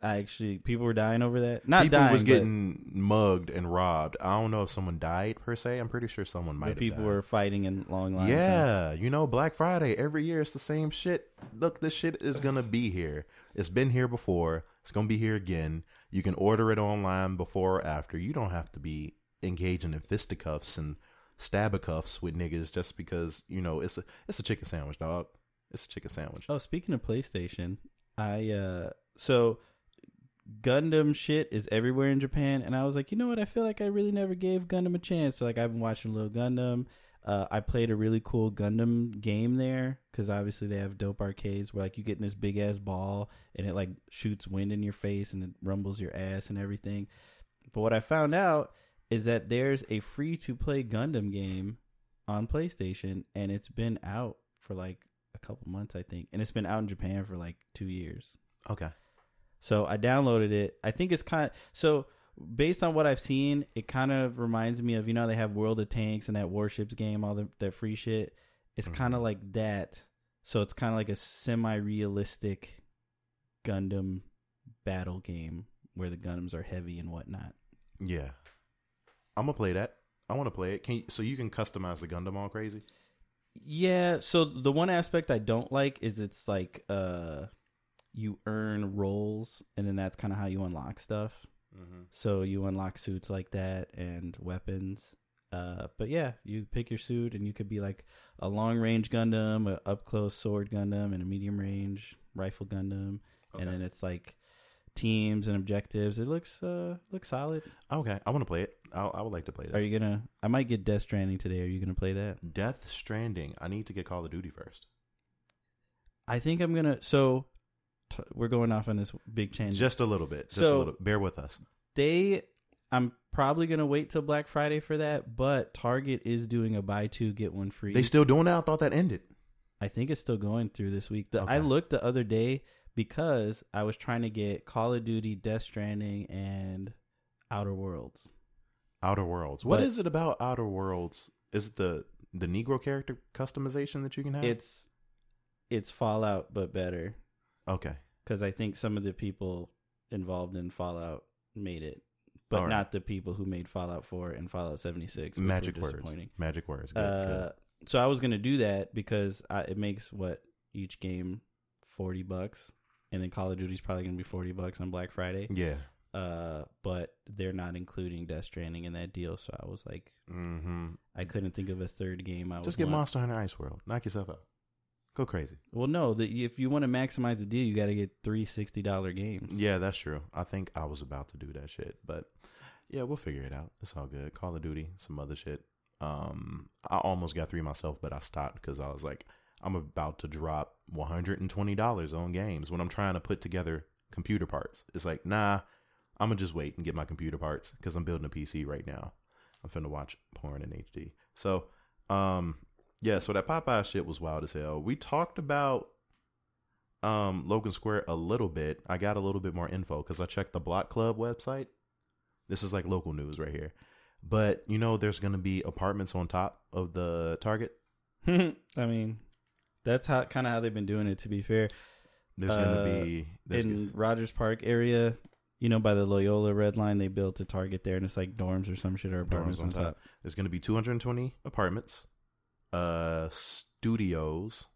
I actually people were dying over that. Not people dying, was getting mugged and robbed. I don't know if someone died per se. I'm pretty sure someone might people died. were fighting in long lines. Yeah, you know, Black Friday every year it's the same shit. Look, this shit is gonna be here. It's been here before. It's gonna be here again. You can order it online before or after. You don't have to be engaging in fisticuffs and stabacuffs with niggas just because you know it's a it's a chicken sandwich, dog. It's a chicken sandwich. Oh, speaking of PlayStation, I uh so Gundam shit is everywhere in Japan, and I was like, you know what? I feel like I really never gave Gundam a chance. So like I've been watching Little Gundam. Uh, I played a really cool Gundam game there because obviously they have dope arcades where like you get in this big ass ball and it like shoots wind in your face and it rumbles your ass and everything. But what I found out is that there's a free to play Gundam game on PlayStation and it's been out for like a couple months, I think, and it's been out in Japan for like two years. Okay. So I downloaded it. I think it's kind of so based on what I've seen, it kind of reminds me of you know they have World of Tanks and that Warships game, all the, that free shit. It's Mhm. kind of like that. So it's kind of like a semi-realistic Gundam battle game where the Gundams are heavy and whatnot. Yeah. I'm gonna play that. I want to play it. Can you, so you can customize the Gundam all crazy? Yeah, so the one aspect I don't like is it's like uh you earn rolls, and then that's kind of how you unlock stuff. Mm-hmm. So you unlock suits like that and weapons. Uh but yeah, you pick your suit and you could be like a long range Gundam, a up close sword Gundam and a medium range rifle Gundam. and then it's like teams and objectives. It looks uh looks solid. Okay, I want to play it. I, I would like to play this. Are you gonna? I might get Death Stranding today. Are you gonna play that? Death Stranding. I need to get Call of Duty first. I think I'm gonna. So t- we're going off on this big change. Just a little bit. Just So- a little. Bear with us. they I'm probably gonna wait till Black Friday for that, but Target is doing a buy two get one free. They still doing that? I thought that ended. I think it's still going through this week. The, I looked the other day because I was trying to get Call of Duty, Death Stranding, and Outer Worlds. Outer Worlds. What But- is it about Outer Worlds? Is it the the Negro character customization that you can have? It's it's Fallout but better okay. because I think some of the people involved in Fallout made it, but right. not the people who made Fallout Four and Fallout seventy six. Magic were words. Magic words. Good, Uh, good. so I was gonna do that because I, it makes what each game forty bucks, and then Call of Duty's probably gonna be forty bucks on Black Friday. Yeah. Uh, but they're not including Death Stranding in that deal, so I was like, Mm-hmm. I couldn't think of a third game. I Just get want. Monster Hunter Ice World. Knock yourself out. Go crazy. Well, no, the, if you want to maximize the deal, you got to get three sixty dollar games. Yeah, that's true. I think I was about to do that shit, but yeah, we'll figure it out. It's all good. Call of Duty, some other shit. Um, I almost got three myself, but I stopped because I was like, I'm about to drop one hundred and twenty dollars on games when I'm trying to put together computer parts. It's like, nah, I'm gonna just wait and get my computer parts because I'm building a PC right now. I'm finna watch porn in HD. So, um, yeah. So that Popeye shit was wild as hell. We talked about um Logan Square a little bit. I got a little bit more info because I checked the Block Club website. This is like local news right here. But you know, there's gonna be apartments on top of the Target. I mean, that's how kind of how they've been doing it. To be fair, There's Uh, gonna be there's in Rogers Park area, you know, by the Loyola Red Line, they built a Target there, and it's like dorms or some shit or apartments on on top. top. there's gonna be 220 apartments, uh, studios,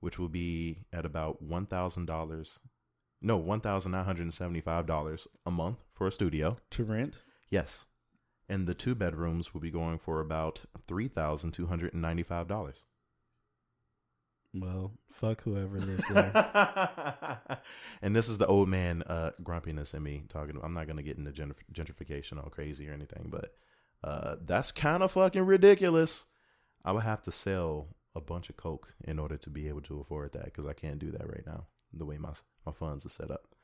which will be at about one thousand dollars. No, one thousand nine hundred and seventy-five dollars a month for a studio. to rent. Yes. And the two bedrooms will be going for about three thousand two hundred and ninety five dollars. Well, fuck whoever lives there. and this is the old man uh grumpiness in me talking I'm not gonna get into gentrif- gentrification all crazy or anything, but uh that's kind of fucking ridiculous. I would have to sell a bunch of coke in order to be able to afford that because I can't do that right now the way my my funds are set up.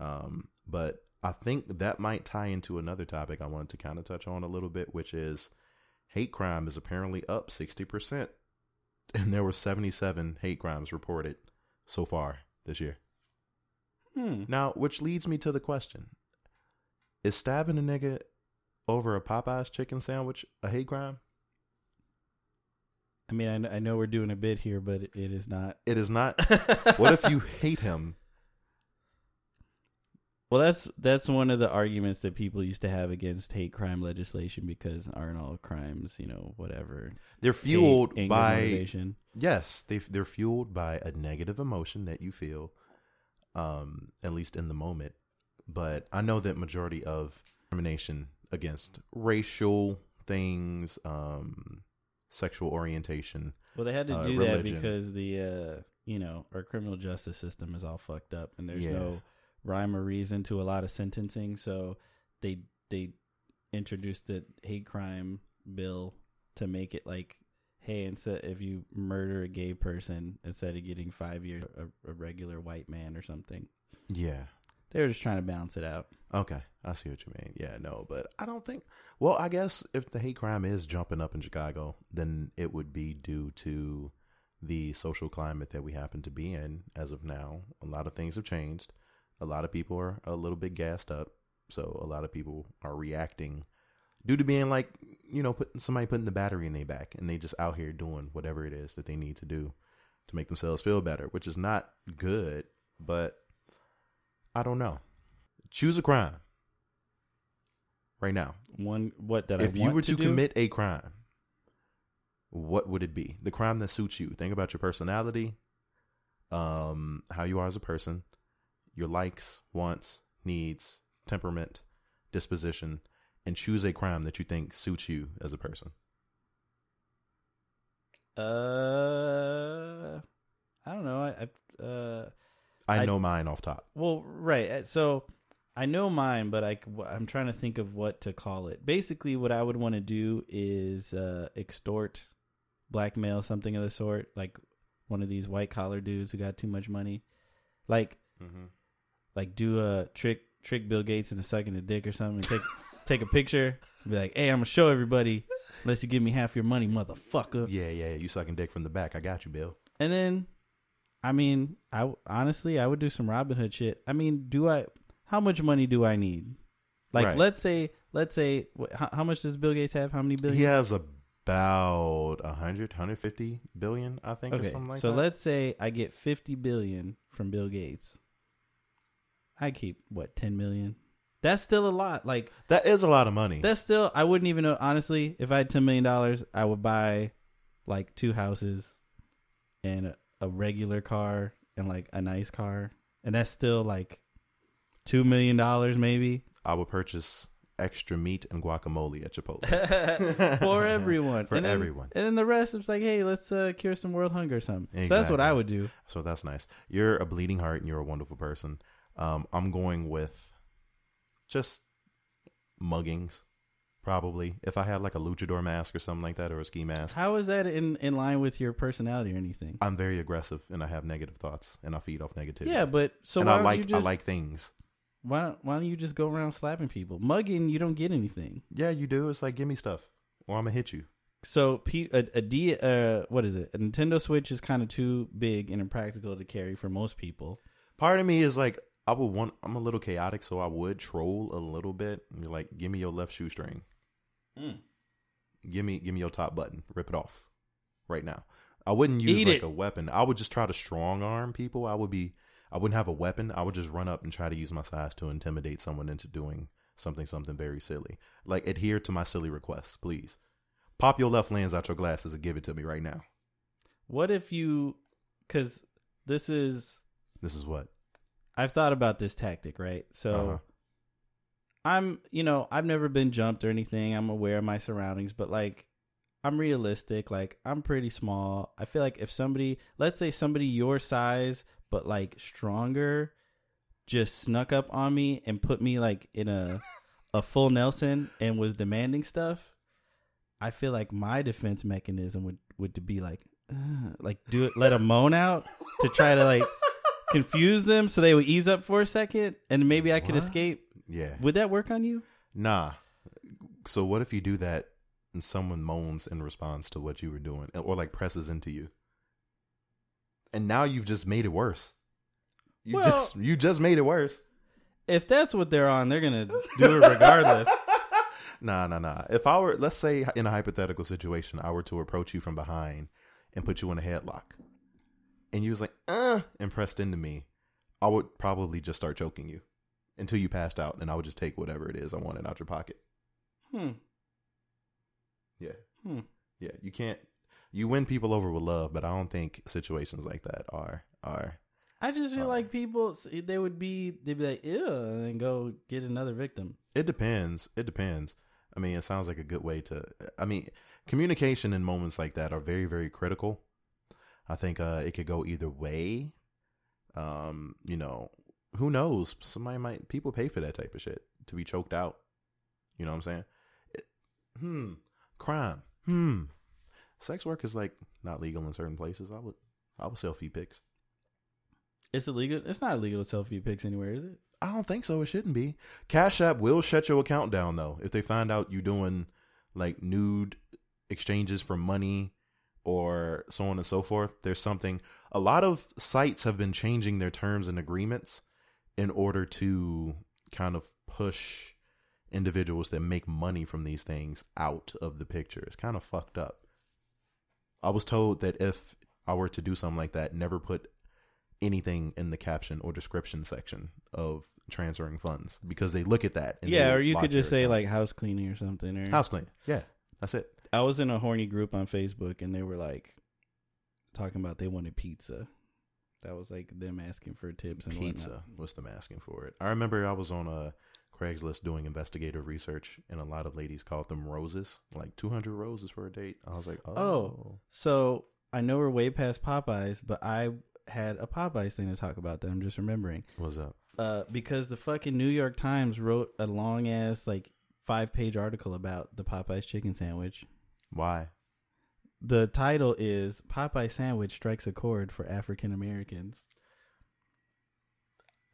Um, but I think that might tie into another topic I wanted to kind of touch on a little bit, which is hate crime is apparently up sixty percent, and there were seventy seven hate crimes reported so far this year. hmm. Now, which leads me to the question: Is stabbing a nigga over a Popeyes chicken sandwich a hate crime? I mean, I, I know we're doing a bit here, but it, it is not. It is not. what if you hate him? Well, that's that's one of the arguments that people used to have against hate crime legislation because aren't all crimes, you know, whatever. They're fueled Hate, by. Yes, they they're fueled by a negative emotion that you feel, um, at least in the moment. But I know that majority of discrimination against racial things, um, sexual orientation. Well, they had to uh, do that because the uh, you know our criminal justice system is all fucked up, and there's Yeah. no rhyme or reason to a lot of sentencing. So they they introduced the hate crime bill to make it like, hey, instead if you murder a gay person, instead of getting five years, a, a regular white man or something. Yeah. They were just trying to balance it out. Okay, I see what you mean. Yeah, no, but I don't think. Well, I guess if the hate crime is jumping up in Chicago, then it would be due to the social climate that we happen to be in as of now. A lot of things have changed. A lot of people are a little bit gassed up, so a lot of people are reacting due to being like, you know, putting somebody putting the battery in their back, and they just out here doing whatever it is that they need to do to make themselves feel better, which is not good. But I don't know. Choose a crime right now. One what that if I you were to, do? commit a crime, what would it be? The crime that suits you. Think about your personality, um, how you are as a person, your likes, wants, needs, temperament, disposition, and choose a crime that you think suits you as a person. Uh, I know. I, know mine off top. Well, right. uh, So I know mine, but I, am trying to think of what to call it. Basically, what I would want to do is uh, extort, blackmail, something of the sort, like one of these white collar dudes who got too much money, like Mm-hmm. like do a trick trick Bill Gates into sucking a dick or something, and take take a picture, and be like, "Hey, I'm gonna show everybody, unless you give me half your money, motherfucker." Yeah, yeah. You sucking dick from the back. I got you, Bill. And then, I mean, I honestly, I would do some Robin Hood shit. I mean, do I? How much money do I need? Like, Right. let's say, let's say, wh- how, how much does Bill Gates have? How many billion? He has about 100, 150 billion, I think, or Okay, something like so that. let's say I get fifty billion from Bill Gates. I keep what ten million. That's still a lot. Like that is a lot of money. that's still. I wouldn't even know. Honestly, if I had ten million dollars, I would buy like two houses and a, a regular car and like a nice car, and that's still like two million dollars maybe I would purchase extra meat and guacamole at Chipotle. for everyone. For and then, everyone. and then the rest is like, hey, let's uh, cure some world hunger or something. So that's what I would do. So that's nice. You're a bleeding heart and you're a wonderful person. Um, I'm going with just muggings, probably. If I had like a luchador mask or something like that or a ski mask, How is that in in line with your personality or anything? I'm very aggressive and I have negative thoughts and I feed off negativity. Yeah, but so and why I don't like you just I like things. why don't, why don't you just go around slapping people? Mugging, you don't get anything. Yeah, you do. It's like give me stuff or I'm gonna hit you. So P, a, a D uh what is it? A Nintendo Switch is kind of too big and impractical to carry for most people. Part of me is like I would want. I'm a little chaotic, so I would troll a little bit. And be like, give me your left shoestring. Hmm. Give me give me your top button. Rip it off right now. I wouldn't use Eat like it. a weapon. I would just try to strong arm people. I would be I wouldn't have a weapon. I would just run up and try to use my size to intimidate someone into doing something something very silly. Like adhere to my silly requests, please. Pop your left lens out your glasses and give it to me right now. What if you cuz this is This is what. I've thought about this tactic, right? So Uh-huh. I'm, you know, I've never been jumped or anything. I'm aware of my surroundings, but like I'm realistic. Like I'm pretty small. I feel like if somebody, let's say somebody your size but like stronger just snuck up on me and put me like in a a full Nelson and was demanding stuff, I feel like my defense mechanism would would be like "Ugh," like do it let a moan out to try to like confuse them so they would ease up for a second and maybe I could What? escape. Yeah. Would that work on you? Nah. So what if you do that and someone moans in response to what you were doing uh, or like presses into you? And now you've just made it worse. You Well- just you just made it worse. If that's what they're on, they're gonna do it regardless. Nah, nah, nah. If I were let's say in a hypothetical situation, I were to approach you from behind and put you in a headlock. And you was like, uh, and pressed into me, I would probably just start choking you until you passed out, and I would just take whatever it is I wanted out your pocket. Hmm. Yeah. Hmm. Yeah, you can't. You win people over with love, but I don't think situations like that are are. I just feel like people they would be they'd be like ew and then go get another victim. It depends. It depends. I mean, it sounds like a good way to. I mean, communication in moments like that are very very critical. I think uh, it could go either way. Um, you know, who knows? Somebody might people pay for that type of shit to be choked out. You know what I'm saying? It, hmm. Crime. Hmm. Sex work is like not legal in certain places. I would I would sell feed pics. It's illegal. It's not illegal to sell feed pics anywhere, is it? I don't think so. It shouldn't be. Cash App will shut your account down though if they find out you're doing like nude exchanges for money or so on and so forth. There's something. A lot of sites have been changing their terms and agreements in order to kind of push individuals that make money from these things out of the picture. It's kind of fucked up. I was told that if I were to do something like that, never put anything in the caption or description section of transferring funds because they look at that. and yeah, or you could just say account. like house cleaning or something. Or house cleaning. Yeah, that's it. I was in a horny group on Facebook and they were like talking about they wanted pizza. That was like them asking for tips and Pizza whatnot. was them asking for it. I remember I was on a Craigslist doing investigative research, and a lot of ladies called them roses, like two hundred roses for a date. I was like, oh, Oh. So I know we're way past Popeyes, but I had a Popeyes thing to talk about that I'm just remembering. What's up? Uh, because the fucking New York Times wrote a long ass like five page article about the Popeyes chicken sandwich. Why? The title is Popeye sandwich strikes a chord for African Americans.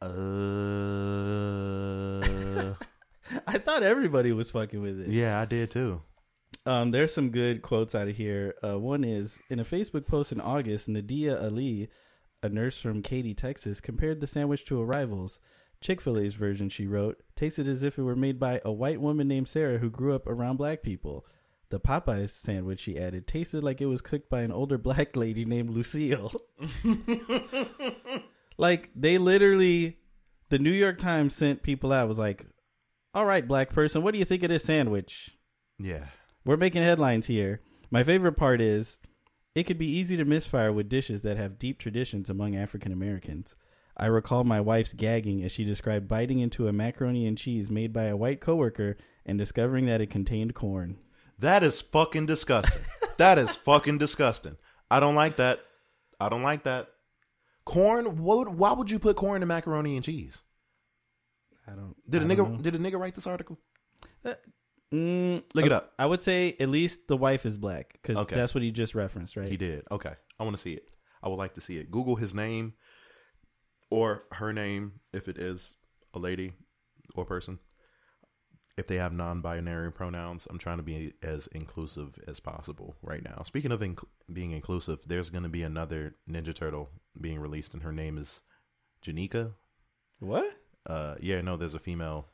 Uh, I thought everybody was fucking with it. yeah, I did too. Um, there's some good quotes out of here. Uh, one is in a Facebook post in August, Nadia Ali, a nurse from Katy, Texas, compared the sandwich to a rival's. Chick fil A's version, she wrote, tasted as if it were made by a white woman named Sarah who grew up around black people. The Popeyes sandwich, she added, tasted like it was cooked by an older black lady named Lucille. like, they literally, the New York Times sent people out, was like, all right, black person, what do you think of this sandwich? Yeah. We're making headlines here. My favorite part is it could be easy to misfire with dishes that have deep traditions among African Americans. I recall my wife's gagging as she described biting into a macaroni and cheese made by a white coworker and discovering that it contained corn. That is fucking disgusting. that is fucking disgusting. I don't like that. I don't like that. Corn? What why would you put corn in macaroni and cheese? I don't. Did a I nigga did a nigga write this article? Mm, Look it up. I would say at least the wife is black because Okay. that's what he just referenced, right? He did. Okay. I want to see it. I would like to see it. Google his name or her name if it is a lady or person. If they have non-binary pronouns, I'm trying to be as inclusive as possible right now. Speaking of inc- being inclusive, there's going to be another Ninja Turtle being released, and her name is Jennika. What? Uh, yeah, no, there's a female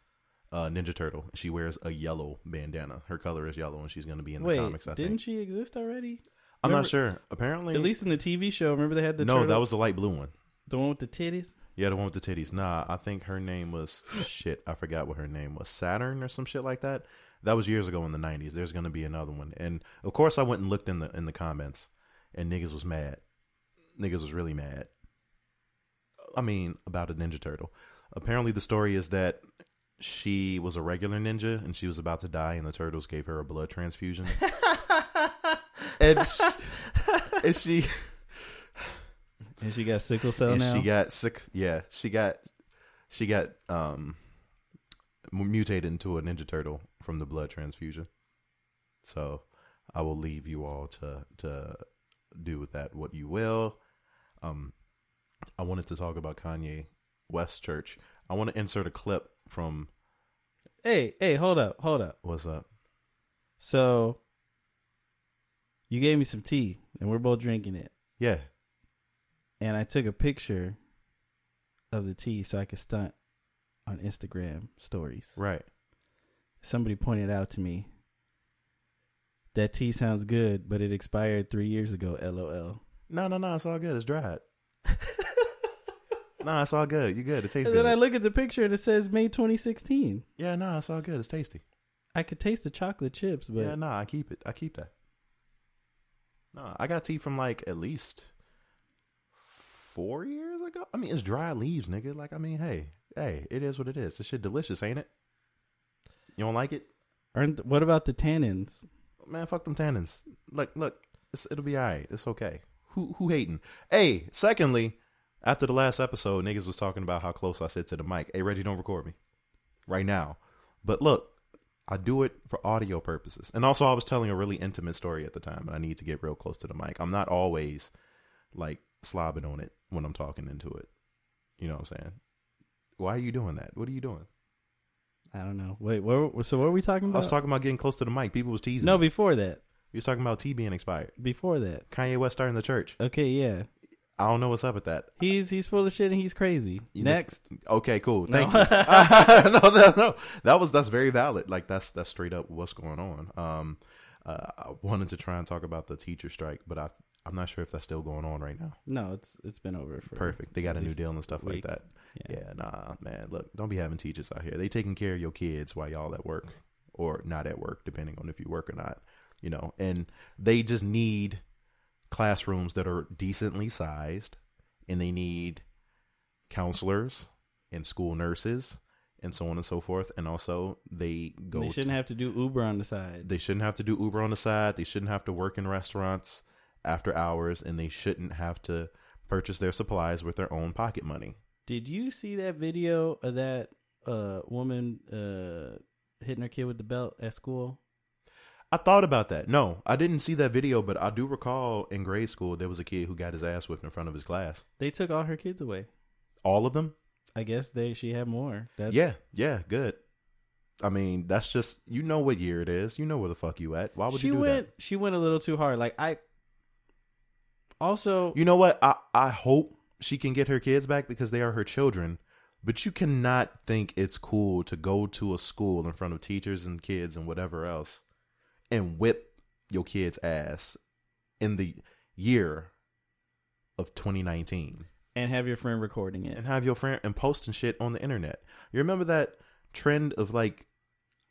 uh, Ninja Turtle. She wears a yellow bandana. Her color is yellow, and she's going to be in the Wait, comics. I didn't think. she exist already? I'm remember- not sure. Apparently, At least in the TV show, remember they had the no, turtle- that was the light blue one. the one with the titties. Yeah, the one with the titties. Nah, I think her name was shit. I forgot what her name was. Saturn or some shit like that. That was years ago in the '90s. There's gonna be another one, and of course, I went and looked in the in the comments, and niggas was mad. Niggas was really mad. I mean, about a Ninja Turtle. Apparently, the story is that she was a regular ninja and she was about to die, and the turtles gave her a blood transfusion. and she, and she And she got sickle cell and now. she got sick. Yeah, she got she got um mutated into a ninja turtle from the blood transfusion. So I will leave you all to to do with that what you will. Um, I wanted to talk about Kanye West Church. I want to insert a clip from hey, hey, hold up, hold up. what's up. So you gave me some tea, and we're both drinking it. Yeah, And I took a picture of the tea so I could stunt on Instagram stories. right. Somebody pointed out to me that tea sounds good, but it expired three years ago. LOL. No, no, no. It's all good. It's dried. no, it's all good. You good? It tastes good. And then good. I look at the picture and it says May 2016. yeah, no, it's all good. It's tasty. I could taste the chocolate chips, but yeah, no, I keep it. I keep that. No, I got tea from like at least four years ago. I mean, it's dry leaves, nigga. Like, I mean, hey, hey, it is what it is. This shit delicious, ain't it? You don't like it, aren't what about the tannins? man? Fuck them tannins. Look, look, it's, it'll be alright. It's okay. Who who hating? Hey, secondly, after the last episode, niggas was talking about how close I sit to the mic. Hey, Reggie, don't record me right now. But look, I do it for audio purposes. And also, I was telling a really intimate story at the time, and I need to get real close to the mic. I'm not always like slobbing on it when I'm talking into it. You know what I'm saying? Why are you doing that? What are you doing? I don't know. Wait, what, so what were we talking about? I was talking about getting close to the mic. People was teasing. no, me. before that. you was talking about T being expired. Before that. Kanye West starting the church. Okay, yeah. I don't know what's up with that. He's he's full of shit and he's crazy. You Next. Okay, cool. No. Thank you. no, no, no. That was that's very valid. Like that's that's straight up what's going on. Um, uh, I wanted to try and talk about the teacher strike, but I I'm not sure if that's still going on right now. No, it's it's been over for Perfect. They got a new deal and stuff like that. Yeah. Yeah, nah, man. Look, don't be having teachers out here. They taking care of your kids while y'all at work or not at work, depending on if you work or not. You know, and they just need classrooms that are decently sized, and they need counselors and school nurses and so on and so forth. And also, they go. They shouldn't to- have to do Uber on the side. they shouldn't have to do Uber on the side. They shouldn't have to work in restaurants after hours, and they shouldn't have to purchase their supplies with their own pocket money. Did you see that video of that uh, woman uh, hitting her kid with the belt at school? I thought about that. No, I didn't see that video, but I do recall in grade school there was a kid who got his ass whipped in front of his class. They took all her kids away. All of them? I guess they she had more. That's, Yeah, yeah, good. I mean, that's just you know what year it is. You know where the fuck you at. Why would she you do went. that? She went a little too hard. Like I. Also, You know what? I I hope she can get her kids back because they are her children. But you cannot think it's cool to go to a school in front of teachers and kids and whatever else and whip your kid's ass in the year of 2019 and have your friend recording it. and have your friend and posting shit on the internet. You remember that trend of like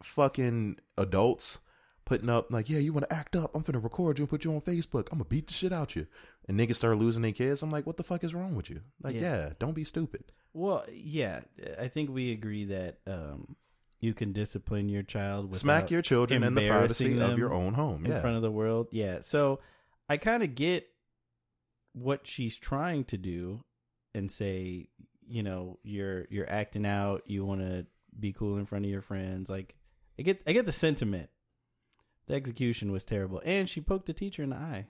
fucking adults putting up like, yeah, you want to act up? I'm finna record you and put you on Facebook. I'm gonna beat the shit out of you. And niggas start losing their kids. I'm like, what the fuck is wrong with you? Like, Yeah. yeah, don't be stupid. Well, yeah, I think we agree that um, you can discipline your child Smack your children in the privacy of your own home. in front of the world. Yeah, so I kind of get what she's trying to do, and say, you know, you're you're acting out. You want to be cool in front of your friends. Like, I get I get the sentiment. The execution was terrible, and she poked the teacher in the eye.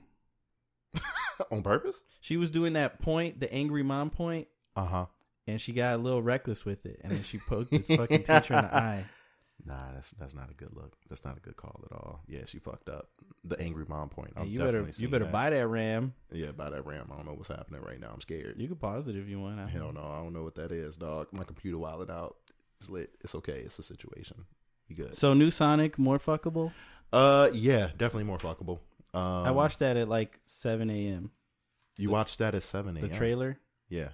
on purpose. She was doing that point, the angry mom point, Uh huh. and she got a little reckless with it, and then she poked the fucking teacher in the eye. Nah, that's that's not a good look. That's not a good call at all. Yeah, she fucked up. The angry mom point. Hey, I'm you better definitely you seeing better that. buy that RAM. Yeah, buy that RAM. I don't know what's happening right now. I'm scared. You can pause it if you want. I don't Hell know. no, I don't know what that is, dog. My computer wilded out. It's lit. It's okay. It's a situation. You good? So new Sonic more fuckable. Uh, yeah, definitely more fuckable. Um, I watched that at like seven a.m. You watched that at seven a.m. The trailer. Yeah.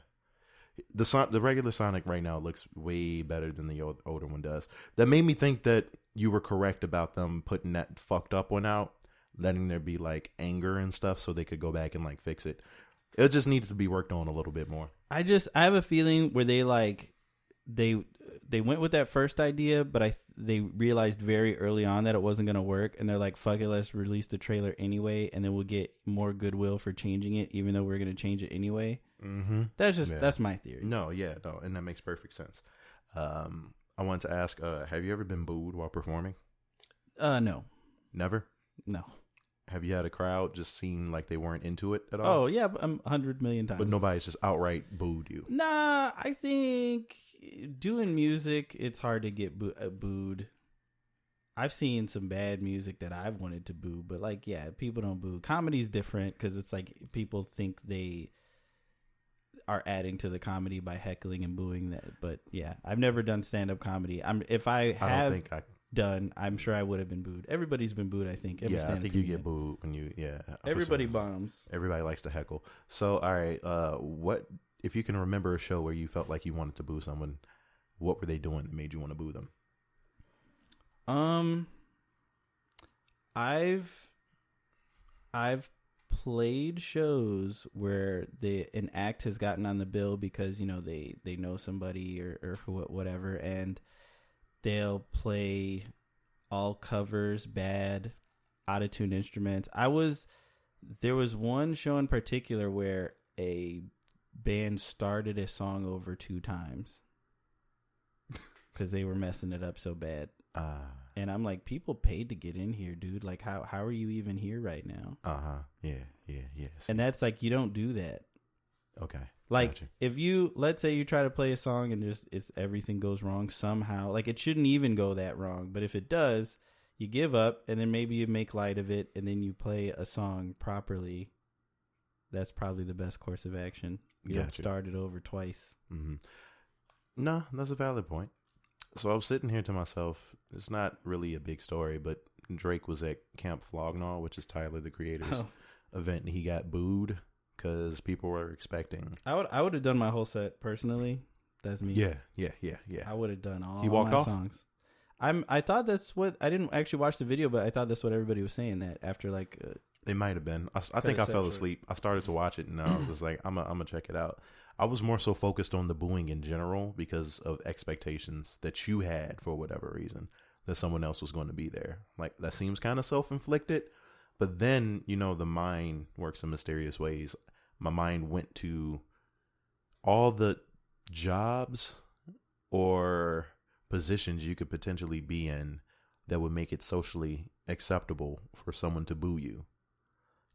The son- the regular Sonic right now looks way better than the old, older one does. That made me think that you were correct about them putting that fucked up one out, letting there be like anger and stuff, so they could go back and like fix it. It just needs to be worked on a little bit more. I just I have a feeling where they like they they went with that first idea, but I they realized very early on that it wasn't gonna work, and they're like, "Fuck it, let's release the trailer anyway, and then we'll get more goodwill for changing it, even though we're gonna change it anyway." Mm-hmm. That's just Yeah. that's my theory. No, yeah, no, and that makes perfect sense. Um, I wanted to ask, uh, have you ever been booed while performing? Uh, no, Never. no. Have you had a crowd just seem like they weren't into it at all? Oh yeah, but, um, a hundred million times. but nobody's just outright booed you. Nah, I think doing music, it's hard to get boo- uh, booed. I've seen some bad music that I've wanted to boo, but like, yeah, people don't boo. Comedy's different because it's like people think they are adding to the comedy by heckling and booing that. But yeah, I've never done stand up comedy. I'm if I I don't have think I. done, I'm sure I would have been booed. Everybody's been booed. I think. Every yeah, I think you get booed when you. Yeah, Everybody sure. bombs. Everybody likes to heckle. So, all right, uh, what if you can remember a show where you felt like you wanted to boo someone? What were they doing that made you want to boo them? Um, I've I've played shows where the an act has gotten on the bill because you know they they know somebody or or whatever, and they'll play all covers, bad out of tune instruments. I was there was one show in particular where a band started a song over two times because they were messing it up so bad. Uh, And I'm like, people paid to get in here, dude. Like, how how are you even here right now? uh huh. Yeah, yeah, yeah. And that's like, you don't do that. Okay. Like, Gotcha. if you let's say you try to play a song and just it's everything goes wrong somehow. Like, it shouldn't even go that wrong. But if it does, you give up, and then maybe you make light of it, and then you play a song properly. That's probably the best course of action. You don't start it over twice. hmm No, that's a valid point. So I was sitting here to myself. It's not really a big story, but Drake was at Camp Flog Gnaw, which is Tyler the Creator's Oh, event, and he got booed because people were expecting. I would I would have done my whole set personally. That's me. Yeah, yeah, yeah, yeah. I would have done all He walked my off? songs. I'm. I thought that's what I didn't actually watch the video, but I thought that's what everybody was saying. That after like, uh, It might have been. I, I think I fell asleep. I started to watch it, and I was just like, "I'm gonna check it out." I was more so focused on the booing in general because of expectations that you had for whatever reason that someone else was going to be there. Like that seems kind of self inflicted, but then you know the mind works in mysterious ways. my mind went to all the jobs or positions you could potentially be in that would make it socially acceptable for someone to boo you.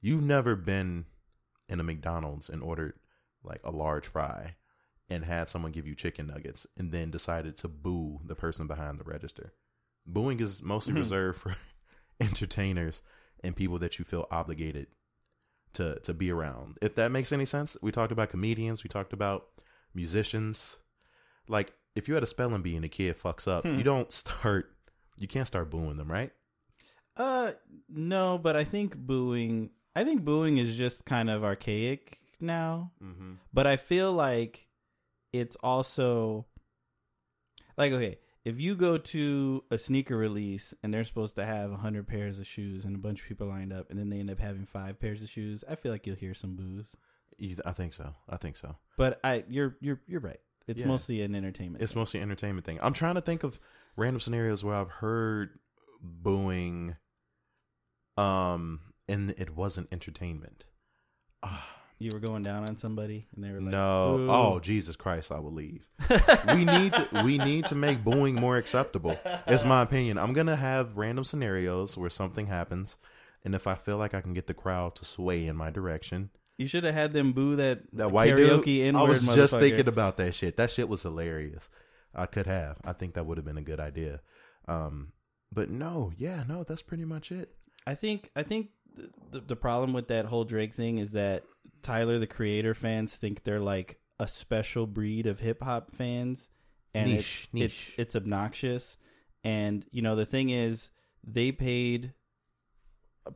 You've never been in a McDonald's and ordered like a large fry and had someone give you chicken nuggets and then decided to boo the person behind the register. Booing is mostly Mhm. reserved for entertainers and people that you feel obligated to to be around. If that makes any sense. We talked about comedians, we talked about musicians. Like if you had a spelling bee and a kid fucks up, Hmm. you don't start you can't start booing them, right? Uh, no, but I think booing. I think booing is just kind of archaic now. Mm-hmm. But I feel like it's also like okay, if you go to a sneaker release and they're supposed to have hundred pairs of shoes and a bunch of people lined up, and then they end up having five pairs of shoes, I feel like you'll hear some boos. I think so. I think so. But I, you're you're you're right. It's Yeah. mostly an entertainment. It's thing. mostly an entertainment thing. I'm trying to think of random scenarios where I've heard booing, um, and it wasn't entertainment. Ah, you were going down on somebody and they were like, no, "Boo." oh Jesus Christ, I will leave. we need to we need to make booing more acceptable. It's my opinion. I'm gonna have random scenarios where something happens, and if I feel like I can get the crowd to sway in my direction, You should have had them boo that that white karaoke dude. N-word I was just thinking about that shit. That shit was hilarious. I could have. I think that would have been a good idea. Um, but no, yeah, no, that's pretty much it. I think I think the, the problem with that whole Drake thing is that Tyler the Creator fans think they're like a special breed of hip hop fans, and Niche, it's, it's niche. it's obnoxious. And you know the thing is, they paid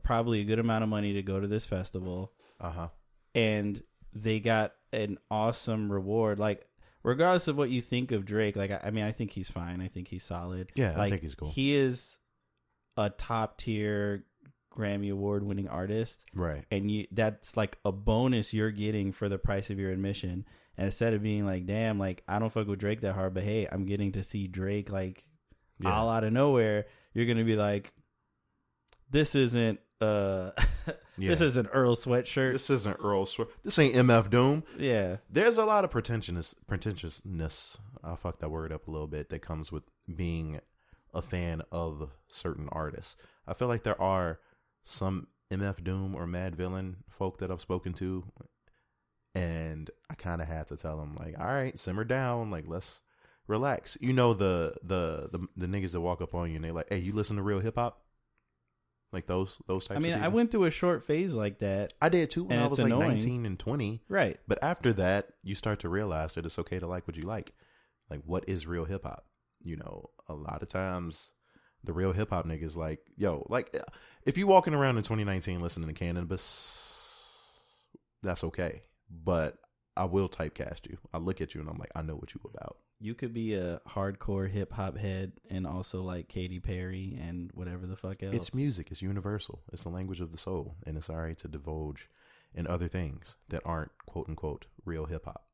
probably a good amount of money to go to this festival, Uh huh. and they got an awesome reward. Like regardless of what you think of Drake, like I, I mean, I think he's fine. I think he's solid. Yeah, I think he's cool. He is a top tier Grammy award winning artist, Right. and you that's like a bonus you're getting for the price of your admission. And instead of being like, damn, like I don't fuck with Drake that hard, but hey, I'm getting to see Drake like Yeah. all out of nowhere, you're gonna be like, this isn't uh Yeah. this isn't Earl sweatshirt. This isn't Earl Swear. This ain't MF Doom. yeah. There's a lot of pretentiousness. Pretentiousness. I fucked that word up a little bit. That comes with being a fan of certain artists. I feel like there are some MF Doom or Madvillain folk that I've spoken to, and I kind of had to tell them like, "All right, simmer down. Like, let's relax." You know the the the, the niggas that walk up on you and they like, "Hey, you listen to real hip hop?" Like those those types. I mean, I went through a short phase like that. I did too when I was like annoying. 19 and 20. Right. But after that, you start to realize that it's okay to like what you like. Like, what is real hip hop? You know, a lot of times the real hip hop niggas like, yo, like, if you walking around in 2019 listening to Canibus, that's okay. But I will typecast you. I look at you and I'm like, I know what you about. You could be a hardcore hip hop head and also like Katy Perry and whatever the fuck else. It's music. It's universal. It's the language of the soul, and it's all right to divulge in other things that aren't quote unquote real hip hop.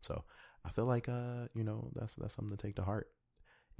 So I feel like uh, you know, that's that's something to take to heart.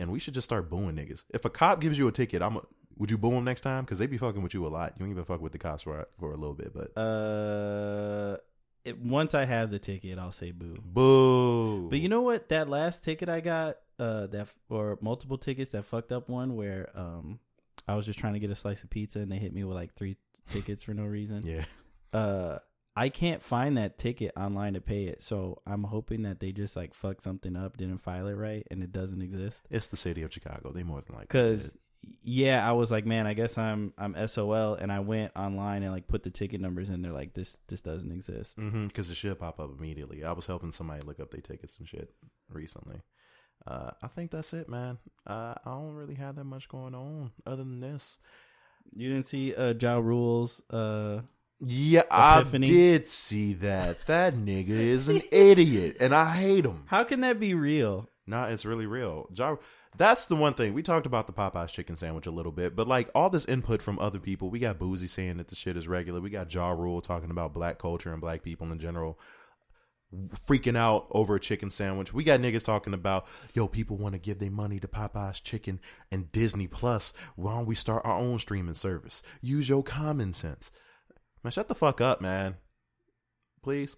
And we should just start booing niggas. If a cop gives you a ticket, I'm a, would you boo him next time? Because they be fucking with you a lot. You don't even fuck with the cops for for a little bit, but Uh, it, once I have the ticket, I'll say boo. boo. But you know what? That last ticket I got, uh, that or multiple tickets, that fucked up one where um, I was just trying to get a slice of pizza and they hit me with like three tickets for no reason. yeah, Uh, I can't find that ticket online to pay it, so I'm hoping that they just like fucked something up, didn't file it right, and it doesn't exist. it's the city of Chicago. They more than likely Because yeah, I was like, man, I guess I'm I'm SOL, and I went online and like put the ticket numbers in. They're like, this this doesn't exist. Mm-hmm, because it should pop up immediately. I was helping somebody look up their tickets and shit recently. Uh, I think that's it, man. Uh, I don't really have that much going on other than this. You didn't see uh Ja Rules uh Yeah, Epiphany? I did see that. That nigga is an idiot, and I hate him. How can that be real? Nah, it's really real. Ja, that's the one thing we talked about the Popeyes chicken sandwich a little bit, but like all this input from other people, we got Boosie saying that the shit is regular. We got Ja Rule talking about black culture and black people in general, freaking out over a chicken sandwich. We got niggas talking about yo, people want to give their money to Popeyes chicken and Disney Plus. Why don't we start our own streaming service? Use your common sense, man. Shut the fuck up, man. please,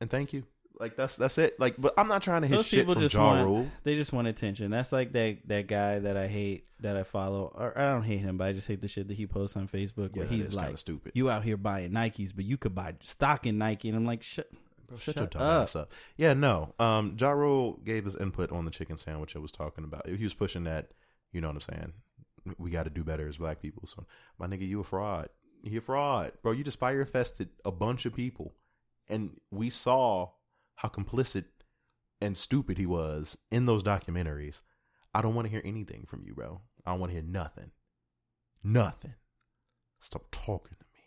and thank you. Like that's that's it. Like, but I'm not trying to hit Those shit people from just Ja want- Rule. They just want attention. That's like that that guy that I hate that I follow. Or I don't hate him, but I just hate the shit that he posts on Facebook Yeah, that he's is like, stupid. "You out here buying Nikes, but you could buy stock in Nike," and I'm like, "Shut." Bro, Shut your up. ass up. Yeah, no. Um, Ja Rule gave his input on the chicken sandwich I was talking about. He was pushing that. You know what I'm saying? We got to do better as black people. So, my nigga, you a fraud. You a fraud, bro. You just Fyre Fested a bunch of people, and we saw how complicit and stupid he was in those documentaries. I don't want to hear anything from you, bro. I don't want to hear nothing. Nothing. Stop talking to me.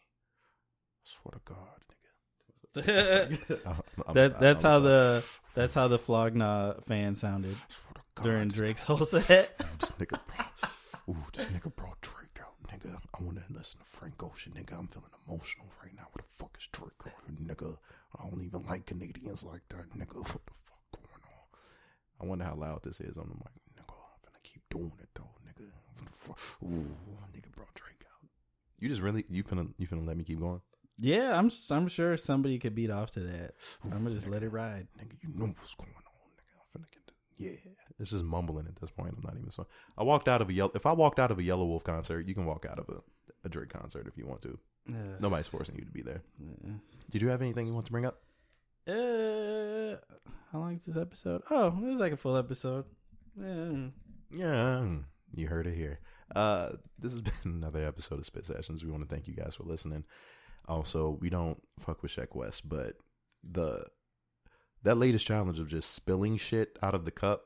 I swear to God, nigga. I'm- I'm- that that's I'm how the that's how the Flog Gnaw fan sounded Swear to God, during Drake's whole set. Ooh, this nigga brought, ooh, this nigga brought Drake nigga. I want to listen to Frank Ocean, nigga. I'm feeling emotional right now. What the fuck is Drake, on, nigga? I don't even like Canadians like that, nigga. What the fuck going on? I wonder how loud this is on the mic, nigga. I'm gonna keep doing it though, nigga. What the fuck? Ooh, nigga brought Drake out. You just really you finna you finna let me keep going, Yeah, I'm I'm sure somebody could beat off to that. I'm gonna just let it ride. nigga. You know what's going on, nigga. I'm finna get yeah. It's just mumbling at this point. I'm not even so. I walked out of a yellow. If I walked out of a Yelawolf concert, you can walk out of a, a Drake concert if you want to. Uh, Nobody's forcing you to be there. uh, Did you have anything you want to bring up? Uh, how long is this episode? Oh, it was like a full episode. Yeah. Yeah, you heard it here. Uh, this has been another episode of Spit Sessions. We want to thank you guys for listening. Also, we don't fuck with Sheck Wes, but the that latest challenge of just spilling shit out of the cup.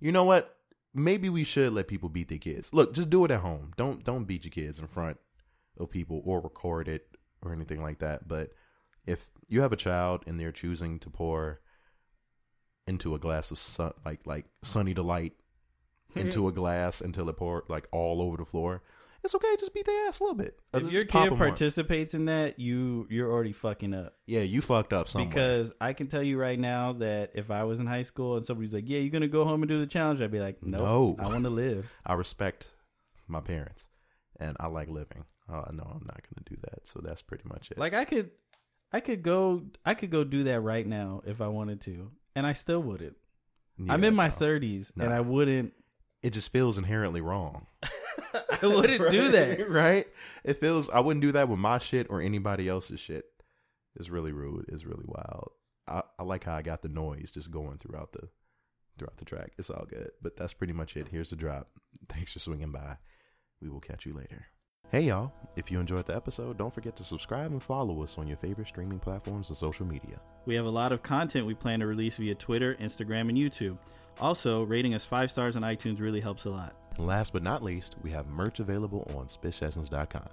You know what? Maybe we should let people beat their kids. Look, just do it at home. Don't don't beat your kids in front of people or record it or anything like that. But if you have a child and they're choosing to pour into a glass of sun like like sunny delight into a glass until it pour like all over the floor. It's okay, just beat their ass a little bit. If Just your pop kid 'em on. participates in that, you you're already fucking up. yeah, you fucked up somewhere. Because I can tell you right now that if I was in high school and somebody's like, "Yeah, you're gonna go home and do the challenge," I'd be like, "No, No. I want to live." I respect my parents and I like living. Uh, no, I'm not going to do that. So that's pretty much it. Like I could, I could go, I could go do that right now if I wanted to, and I still wouldn't. I'm Yeah, in my no. 30s, and No. I wouldn't. It just feels inherently wrong. I wouldn't do that. right? It feels I wouldn't do that with my shit or anybody else's shit. It's really rude. It's really wild. I, I like how I got the noise just going throughout the throughout the track. It's all good. But that's pretty much it. Here's the drop. Thanks for swinging by. We will catch you later. Hey y'all, if you enjoyed the episode, don't forget to subscribe and follow us on your favorite streaming platforms and social media. We have a lot of content we plan to release via Twitter, Instagram, and YouTube. Also, rating us five stars on iTunes really helps a lot. And last but not least, we have merch available on spitsessions.com.